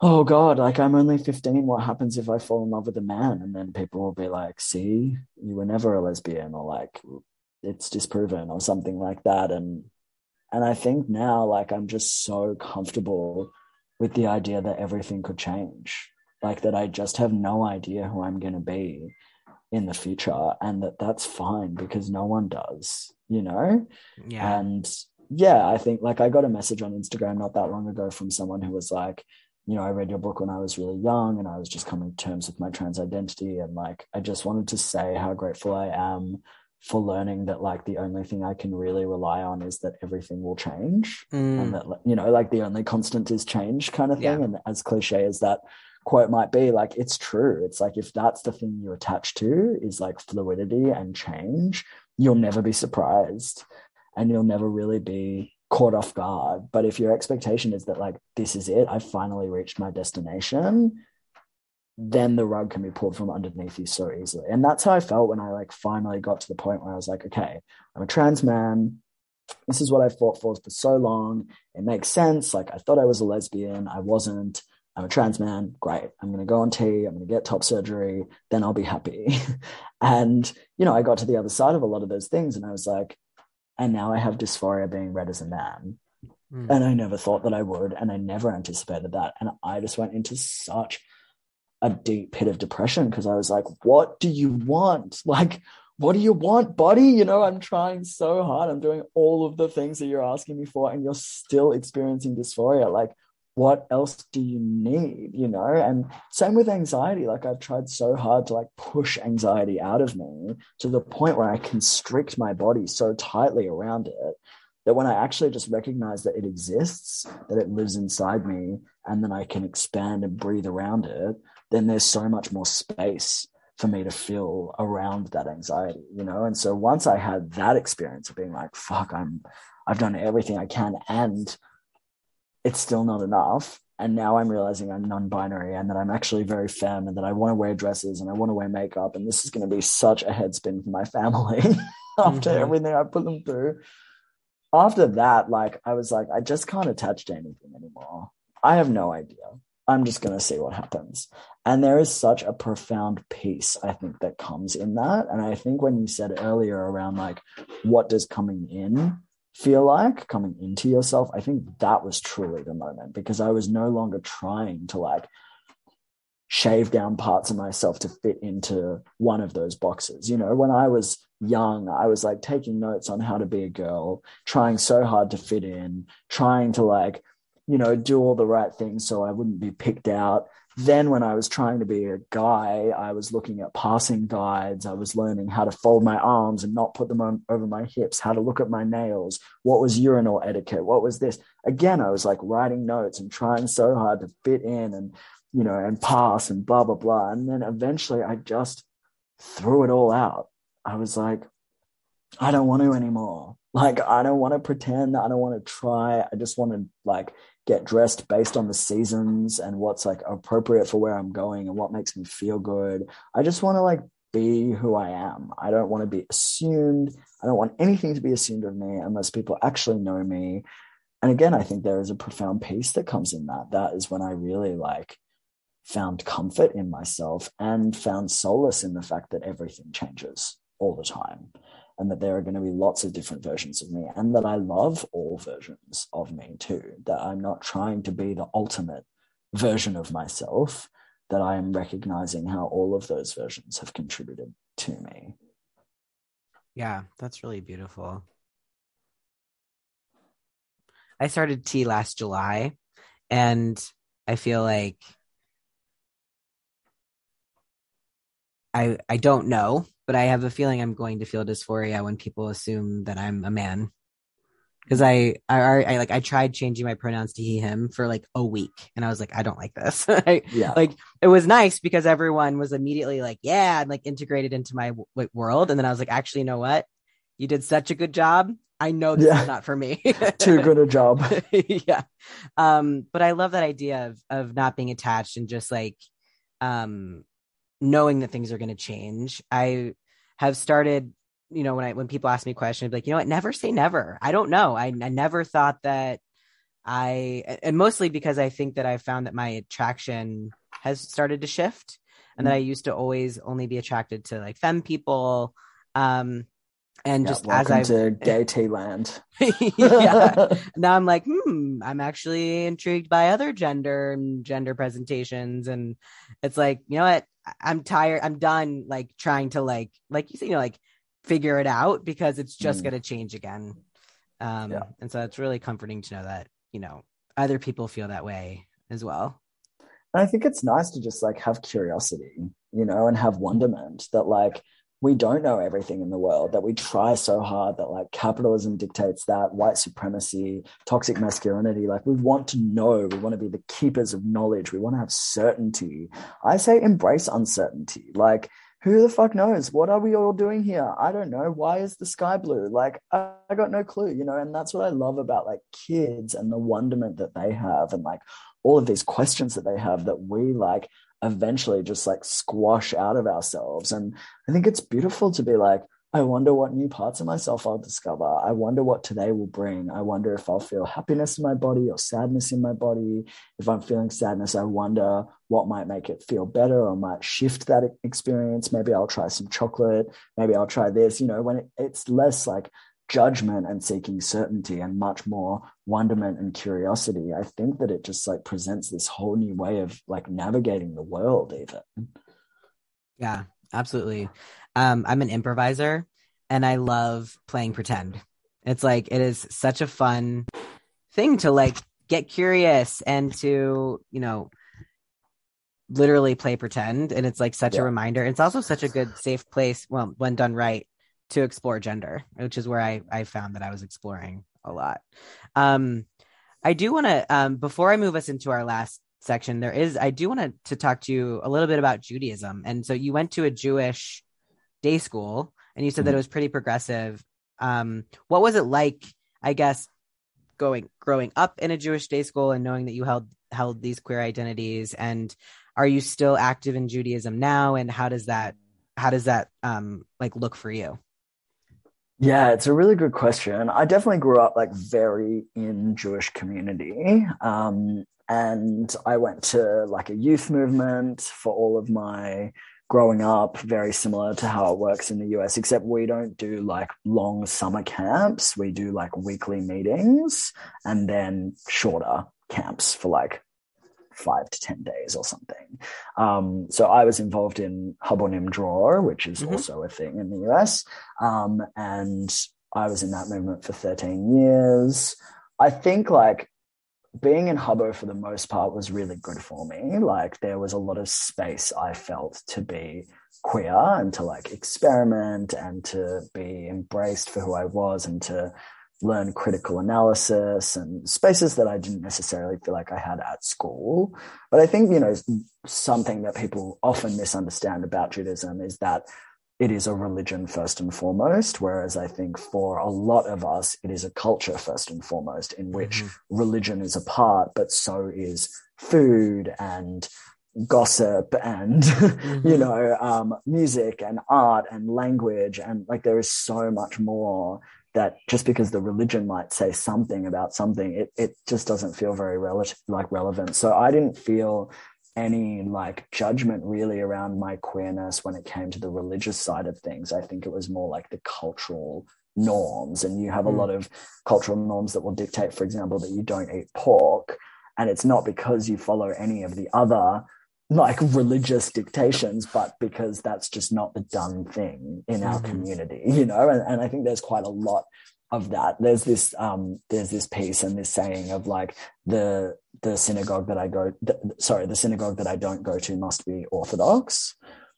oh God, like I'm only 15. What happens if I fall in love with a man? And then people will be like, see, you were never a lesbian or like it's disproven or something like that. And, and I think now, like, I'm just so comfortable with the idea that everything could change. Like, that I just have no idea who I'm going to be in the future and that that's fine because no one does you know yeah and yeah i think like i got a message on instagram not that long ago from someone who was like you know i read your book when i was really young and i was just coming to terms with my trans identity and like i just wanted to say how grateful i am for learning that like the only thing i can really rely on is that everything will change mm. and that you know like the only constant is change kind of thing yeah. and as cliche as that quote might be like it's true. It's like if that's the thing you attach to is like fluidity and change you'll never be surprised and you'll never really be caught off guard. But if your expectation is that like this is it i finally reached my destination then the rug can be pulled from underneath you so easily. And that's how i felt when i like finally got to the point where i was like okay i'm a trans man. This is what i fought for for so long. It makes sense. Like i thought i was a lesbian. I wasn't I'm a trans man. Great. I'm going to go on T. I'm going to get top surgery. Then I'll be happy. and, you know, I got to the other side of a lot of those things and I was like, and now I have dysphoria being read as a man. Mm. And I never thought that I would. And I never anticipated that. And I just went into such a deep pit of depression because I was like, what do you want? Like, what do you want, buddy? You know, I'm trying so hard. I'm doing all of the things that you're asking me for, and you're still experiencing dysphoria. Like, what else do you need you know? And same with anxiety. Like i've tried so hard to like push anxiety out of me to the point where i constrict my body so tightly around it that when i actually just recognize that it exists that it lives inside me and then i can expand and breathe around it then there's so much more space for me to feel around that anxiety you know? And so once i had that experience of being like fuck i'm i've done everything i can and it's still not enough. And now I'm realizing I'm non binary and that I'm actually very femme and that I want to wear dresses and I want to wear makeup. And this is going to be such a headspin for my family after mm-hmm. everything I put them through. After that, like, I was like, I just can't attach to anything anymore. I have no idea. I'm just going to see what happens. And there is such a profound peace, I think, that comes in that. And I think when you said earlier around like, what does coming in feel like coming into yourself, I think that was truly the moment because I was no longer trying to like shave down parts of myself to fit into one of those boxes. You know, when I was young, I was like taking notes on how to be a girl, trying so hard to fit in, trying to like, you know, do all the right things so I wouldn't be picked out. Then, when I was trying to be a guy, I was looking at passing guides. I was learning how to fold my arms and not put them on, over my hips, how to look at my nails, what was urinal etiquette, what was this. Again, I was like writing notes and trying so hard to fit in and, you know, and pass and blah, blah, blah. And then eventually I just threw it all out. I was like, I don't want to anymore. Like, I don't want to pretend. I don't want to try. I just want to like get dressed based on the seasons and what's like appropriate for where I'm going and what makes me feel good. I just want to like be who I am. I don't want to be assumed. I don't want anything to be assumed of me unless people actually know me. And again, I think there is a profound peace that comes in that. That is when I really like found comfort in myself and found solace in the fact that everything changes all the time and that there are going to be lots of different versions of me and that I love all versions of me too, that I'm not trying to be the ultimate version of myself, that I am recognizing how all of those versions have contributed to me. Yeah, that's really beautiful. I started T last July and I feel like I I don't know but I have a feeling I'm going to feel dysphoria when people assume that I'm a man. Because I, I, I, like, I tried changing my pronouns to he, him for like a week, and I was like, I don't like this. I, yeah. Like, it was nice because everyone was immediately like, yeah, and like integrated into my w- world, and then I was like, actually, you know what? You did such a good job. I know this yeah. is not for me. Too good a job. yeah. Um, but I love that idea of of not being attached and just like um knowing that things are going to change. I have started, you know, when I when people ask me questions, like, you know what, never say never. I don't know. I, I never thought that I, and mostly because I think that I found that my attraction has started to shift, and mm-hmm. that I used to always only be attracted to like femme people. Um, and yeah, just as I to gay tea land, yeah. now I'm like, hmm, I'm actually intrigued by other gender and gender presentations, and it's like, you know what, I'm tired. I'm done like trying to like like you say, you know, like figure it out because it's just mm. gonna change again. Um yeah. and so it's really comforting to know that, you know, other people feel that way as well. And I think it's nice to just like have curiosity, you know, and have wonderment that like we don't know everything in the world, that we try so hard that like capitalism dictates that, white supremacy, toxic masculinity. Like we want to know, we want to be the keepers of knowledge, we want to have certainty. I say embrace uncertainty. Like, who the fuck knows? What are we all doing here? I don't know. Why is the sky blue? Like, I, got no clue, you know? And that's what I love about like kids and the wonderment that they have and like all of these questions that they have that we like eventually just like squash out of ourselves. And I think it's beautiful to be like, I wonder what new parts of myself I'll discover. I wonder what today will bring. I wonder if I'll feel happiness in my body or sadness in my body. If I'm feeling sadness, I wonder what might make it feel better or might shift that experience. Maybe I'll try some chocolate. Maybe I'll try this. You know, when it, it's less like judgment and seeking certainty and much more wonderment and curiosity i think that it just like presents this whole new way of like navigating the world even. Yeah absolutely. Um i'm an improviser and i love playing pretend. It's like it is such a fun thing to like get curious and to you know literally play pretend and it's like such yeah. a reminder. It's also such a good safe place well when done right to explore gender, which is where I, I found that I was exploring a lot. Um, I do want to, um, before I move us into our last section, there is, I do want to talk to you a little bit about Judaism. And so you went to a Jewish day school and you said mm-hmm. that it was pretty progressive. Um, what was it like, I guess, going, growing up in a Jewish day school and knowing that you held, held these queer identities and are you still active in Judaism now? And how does that, how does that, um, like look for you? Yeah, it's a really good question. I definitely grew up like very in Jewish community. Um, and I went to like a youth movement for all of my growing up, very similar to how it works in the US, except we don't do like long summer camps. We do like weekly meetings and then shorter camps for like five to 10 days or something. Um, so I was involved in Habonim Dror, which is Mhm. also a thing in the US. Um, and I was in that movement for 13 years. I think like being in Hubbo for the most part was really good for me. Like there was a lot of space I felt to be queer and to like experiment and to be embraced for who I was and to learn critical analysis and spaces that I didn't necessarily feel like I had at school. But I think, you know, something that people often misunderstand about Judaism is that it is a religion first and foremost, whereas I think for a lot of us, it is a culture first and foremost, in which Mhm. religion is a part, but so is food and gossip and you Mhm. know um, music and art and language and like there is so much more that just because the religion might say something about something it, it just doesn't feel very relative like relevant so i didn't feel any like judgment really around my queerness when it came to the religious side of things i think it was more like the cultural norms and you have a Mm. lot of cultural norms that will dictate for example that you don't eat pork and it's not because you follow any of the other like religious dictations, but because that's just not the done thing in our Mhm. community, you know. And, and I think there's quite a lot of that. There's this um, there's this piece and this saying of like the the synagogue that I go, th- sorry, the synagogue that I don't go to must be orthodox,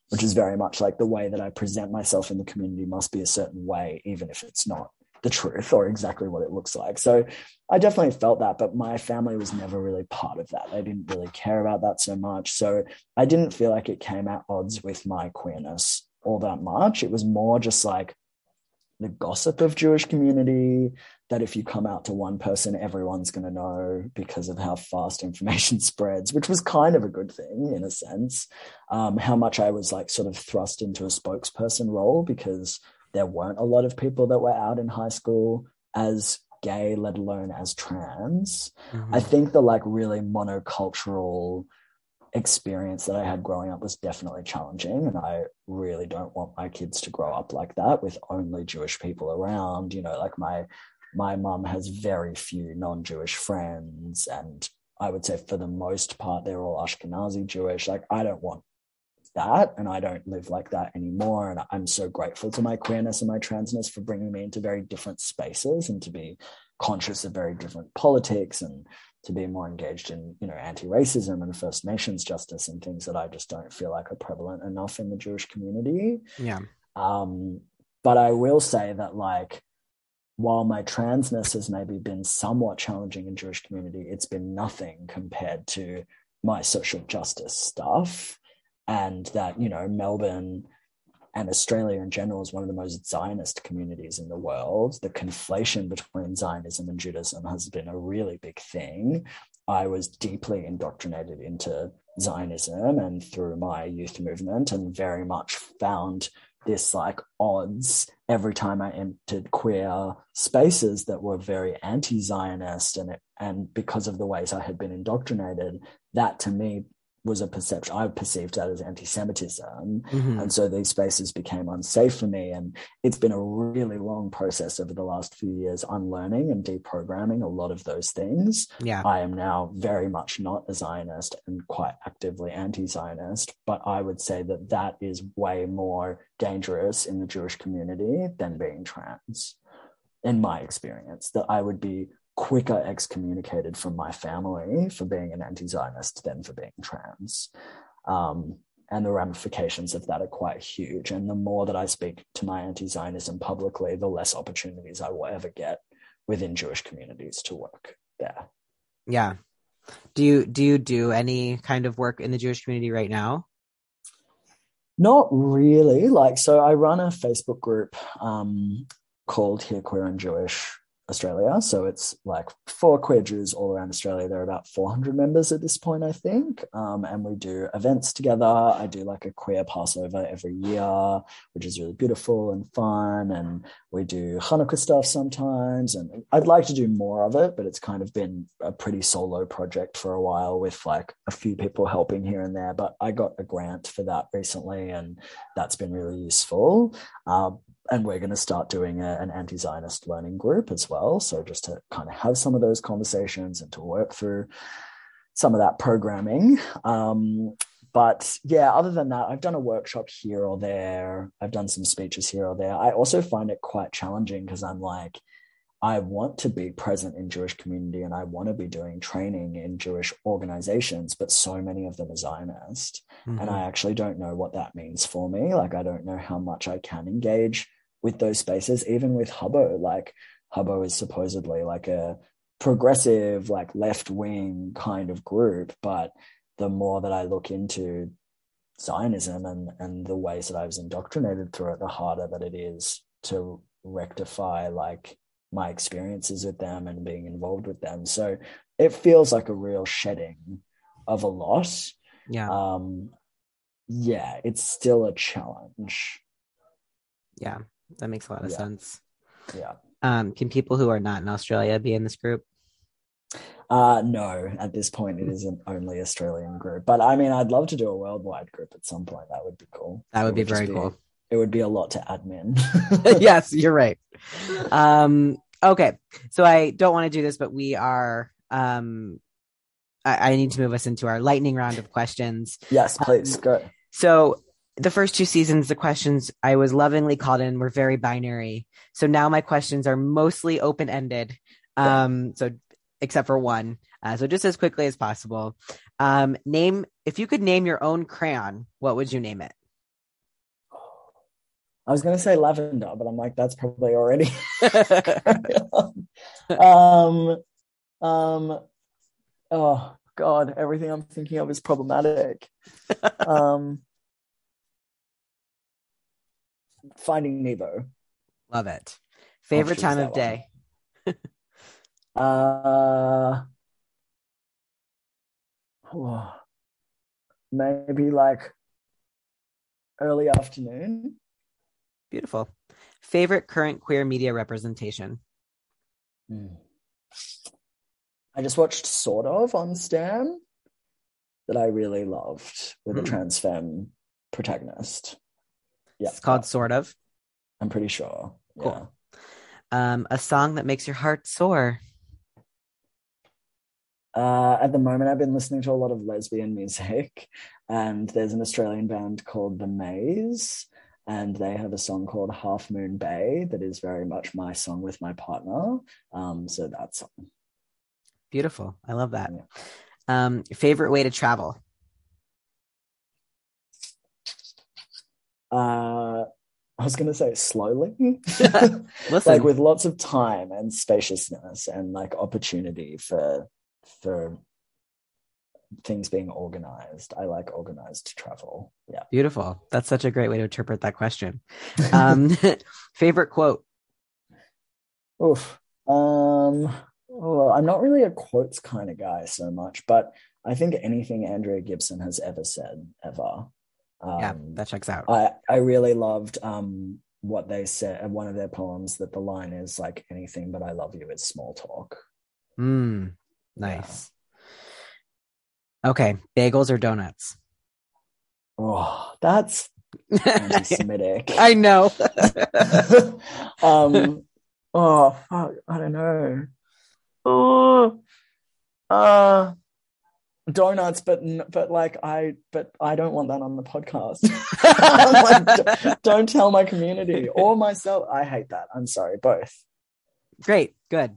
which is very much like the way that I present myself in the community must be a certain way, even if it's not the truth or exactly what it looks like. So I definitely felt that, but my family was never really part of that. They didn't really care about that so much. So I didn't feel like it came at odds with my queerness all that much. It was more just like the gossip of Jewish community that if you come out to one person, everyone's going to know because of how fast information spreads, which was kind of a good thing in a sense. Um, how much I was like sort of thrust into a spokesperson role because there weren't a lot of people that were out in high school as gay, let alone as trans. Mhm. I think the like really monocultural experience that I had growing up was definitely challenging. And I really don't want my kids to grow up like that with only Jewish people around. You know, like my my mum has very few non-Jewish friends and I would say for the most part they're all Ashkenazi Jewish. Like I don't want that and I don't live like that anymore. And I'm so grateful to my queerness and my transness for bringing me into very different spaces and to be conscious of very different politics and to be more engaged in you know anti-racism and first nations justice and things that i just don't feel like are prevalent enough in the jewish community yeah um, but i will say that like while my transness has maybe been somewhat challenging in jewish community it's been nothing compared to my social justice stuff and that you know melbourne and Australia in general is one of the most Zionist communities in the world. The conflation between Zionism and Judaism has been a really big thing. I was deeply indoctrinated into Zionism and through my youth movement, and very much found this like odds every time I entered queer spaces that were very anti-Zionist, and it, and because of the ways I had been indoctrinated, that to me was a perception I perceived that as anti-Semitism, Mhm. and so these spaces became unsafe for me. And it's been a really long process over the last few years, unlearning and deprogramming a lot of those things. yeah I am now very much not a Zionist and quite actively anti Zionist, but I would say that that is way more dangerous in the Jewish community than being trans, in my experience. That I would be quicker excommunicated from my family for being an anti Zionist than for being trans. Um, and the ramifications of that are quite huge. And the more that I speak to my anti Zionism publicly, the less opportunities I will ever get within Jewish communities to work there. yeah do you do you do any kind of work in the jewish community right now Not really. Like, so I run a Facebook group um, called Here Queer and Jewish Australia. So it's like for queer Jews all around Australia. There are about 400 members at this point, I think. Um, and we do events together. I do like a queer Passover every year, which is really beautiful and fun. And we do Hanukkah stuff sometimes. And I'd like to do more of it, but it's kind of been a pretty solo project for a while with like a few people helping here and there. But I got a grant for that recently, and that's been really useful. Uh, and we're going to start doing a, an anti-Zionist learning group as well. So just to kind of have some of those conversations and to work through some of that programming. Um, but yeah, other than that, I've done a workshop here or there. I've done some speeches here or there. I also find it quite challenging because I'm like, I want to be present in Jewish community and I want to be doing training in Jewish organizations, but so many of them are Zionist. Mm-hmm. And I actually don't know what that means for me. Like, I don't know how much I can engage with those spaces, even with Hubbo. Like, Hubbo is supposedly like a progressive, like left wing kind of group. But the more that I look into Zionism and, and the ways that I was indoctrinated through it, the harder that it is to rectify like my experiences with them and being involved with them. So it feels like a real shedding of a loss. Yeah. Um, yeah, it's still a challenge. Yeah, that makes a lot of yeah. sense. Yeah. Um, can people who are not in Australia be in this group? Uh, no, at this point, it is an only Australian group. But I mean, I'd love to do a worldwide group at some point. That would be cool. That would, would be very be, cool it would be a lot to admin. yes, you're right. Um, okay, so I don't want to do this, but we are. Um, I, I, need to move us into our lightning round of questions. Yes, please um, go. So the first two seasons, the questions I was lovingly called in were very binary. So now my questions are mostly open ended. Um, so except for one. Uh, so just as quickly as possible. Um, name if you could name your own crayon, what would you name it? I was gonna say lavender, but I'm like, that's probably already. um, um, oh God, everything I'm thinking of is problematic. um, Finding Nemo. Love it. Favorite time of day. uh, oh, maybe like early afternoon. Beautiful. Favorite current queer media representation? Mm. I just watched Sort of on Stan that I really loved with mm. a trans femme protagonist. Yeah. It's called Sort of. I'm pretty sure. Cool. Yeah. Um, a song that makes your heart soar. Uh, at the moment, I've been listening to a lot of lesbian music, and there's an Australian band called The Maze and they have a song called Half Moon Bay that is very much my song with my partner. Um, so that's. Beautiful. I love that. Yeah. Um, favorite way to travel? Uh, I was going to say slowly, like with lots of time and spaciousness and like opportunity for for things being organized. I like organized travel. Yeah. Beautiful. That's such a great way to interpret that question. Um, favorite quote? Oof. Um, well, I'm not really a quotes kind of guy so much, but I think anything Andrea Gibson has ever said, ever. Um, yeah, that checks out. I, I really loved um, what they said, one of their poems, that the line is like, anything but I love you is small talk. Mm, nice. Okay, bagels or donuts? Oh, that's anti-Semitic. I know. um, oh, fuck, I don't know. Oh, uh, donuts, but but like I, but I don't want that on the podcast. like, don't, don't tell my community or myself. I hate that. I'm sorry, both. Great, good.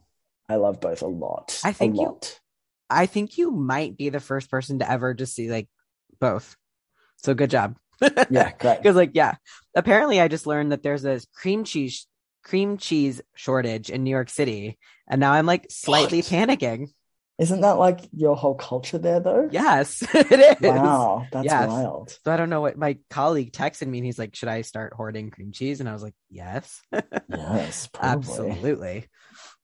I love both a lot. I think you. I think you might be the first person to ever just see like both. So good job. yeah, great. Because like, yeah, apparently I just learned that there's a cream cheese cream cheese shortage in New York City, and now I'm like slightly what? panicking. Isn't that like your whole culture there, though? Yes, it is. Wow, that's yes. wild. So I don't know what my colleague texted me, and he's like, "Should I start hoarding cream cheese?" And I was like, "Yes, yes, probably. absolutely."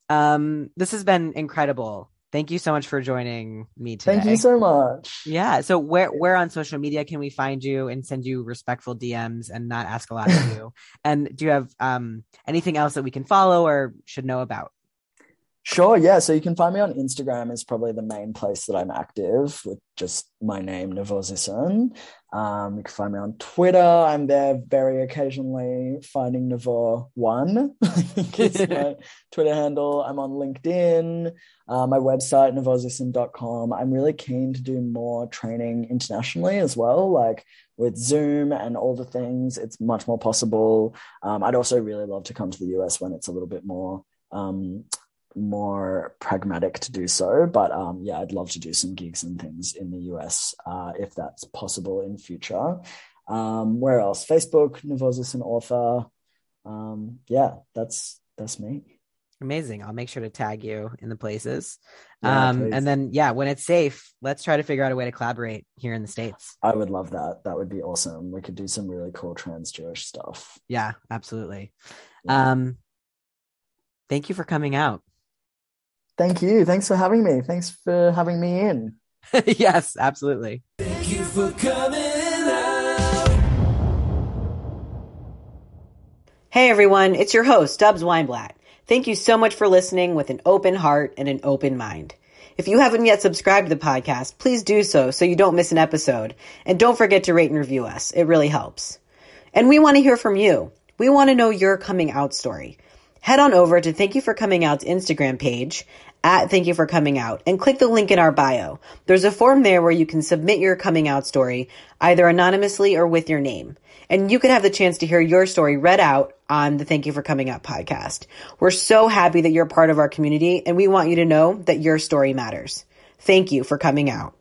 Um, this has been incredible thank you so much for joining me today. Thank you so much. Yeah. So where where on social media can we find you and send you respectful DMs and not ask a lot of you? and do you have um anything else that we can follow or should know about? Sure, yeah. So you can find me on Instagram is probably the main place that I'm active with just my name, Nevo Zisin. Um, you can find me on Twitter. I'm there very occasionally, finding Nevo one. is my Twitter handle. I'm on LinkedIn. Uh, my website, nevozisin.com. I'm really keen to do more training internationally as well, like with Zoom and all the things. It's much more possible. Um, I'd also really love to come to the US when it's a little bit more um, more pragmatic to do so. But um, yeah, I'd love to do some gigs and things in the US uh, if that's possible in future. Um, where else? Facebook, Nevo Zisin author. Um, yeah, that's that's me. Amazing. I'll make sure to tag you in the places. Yeah, um, and then, yeah, when it's safe, let's try to figure out a way to collaborate here in the States. I would love that. That would be awesome. We could do some really cool trans Jewish stuff. Yeah, absolutely. Yeah. Um, thank you for coming out. Thank you. Thanks for having me. Thanks for having me in. yes, absolutely. Thank you for coming out. Hey everyone, it's your host, Dubs Weinblatt. Thank you so much for listening with an open heart and an open mind. If you haven't yet subscribed to the podcast, please do so so you don't miss an episode. And don't forget to rate and review us. It really helps. And we want to hear from you. We want to know your coming out story. Head on over to Thank You for Coming Out's Instagram page at Thank You for Coming Out and click the link in our bio. There's a form there where you can submit your coming out story either anonymously or with your name. And you could have the chance to hear your story read out on the Thank You for Coming Out podcast. We're so happy that you're part of our community and we want you to know that your story matters. Thank you for coming out.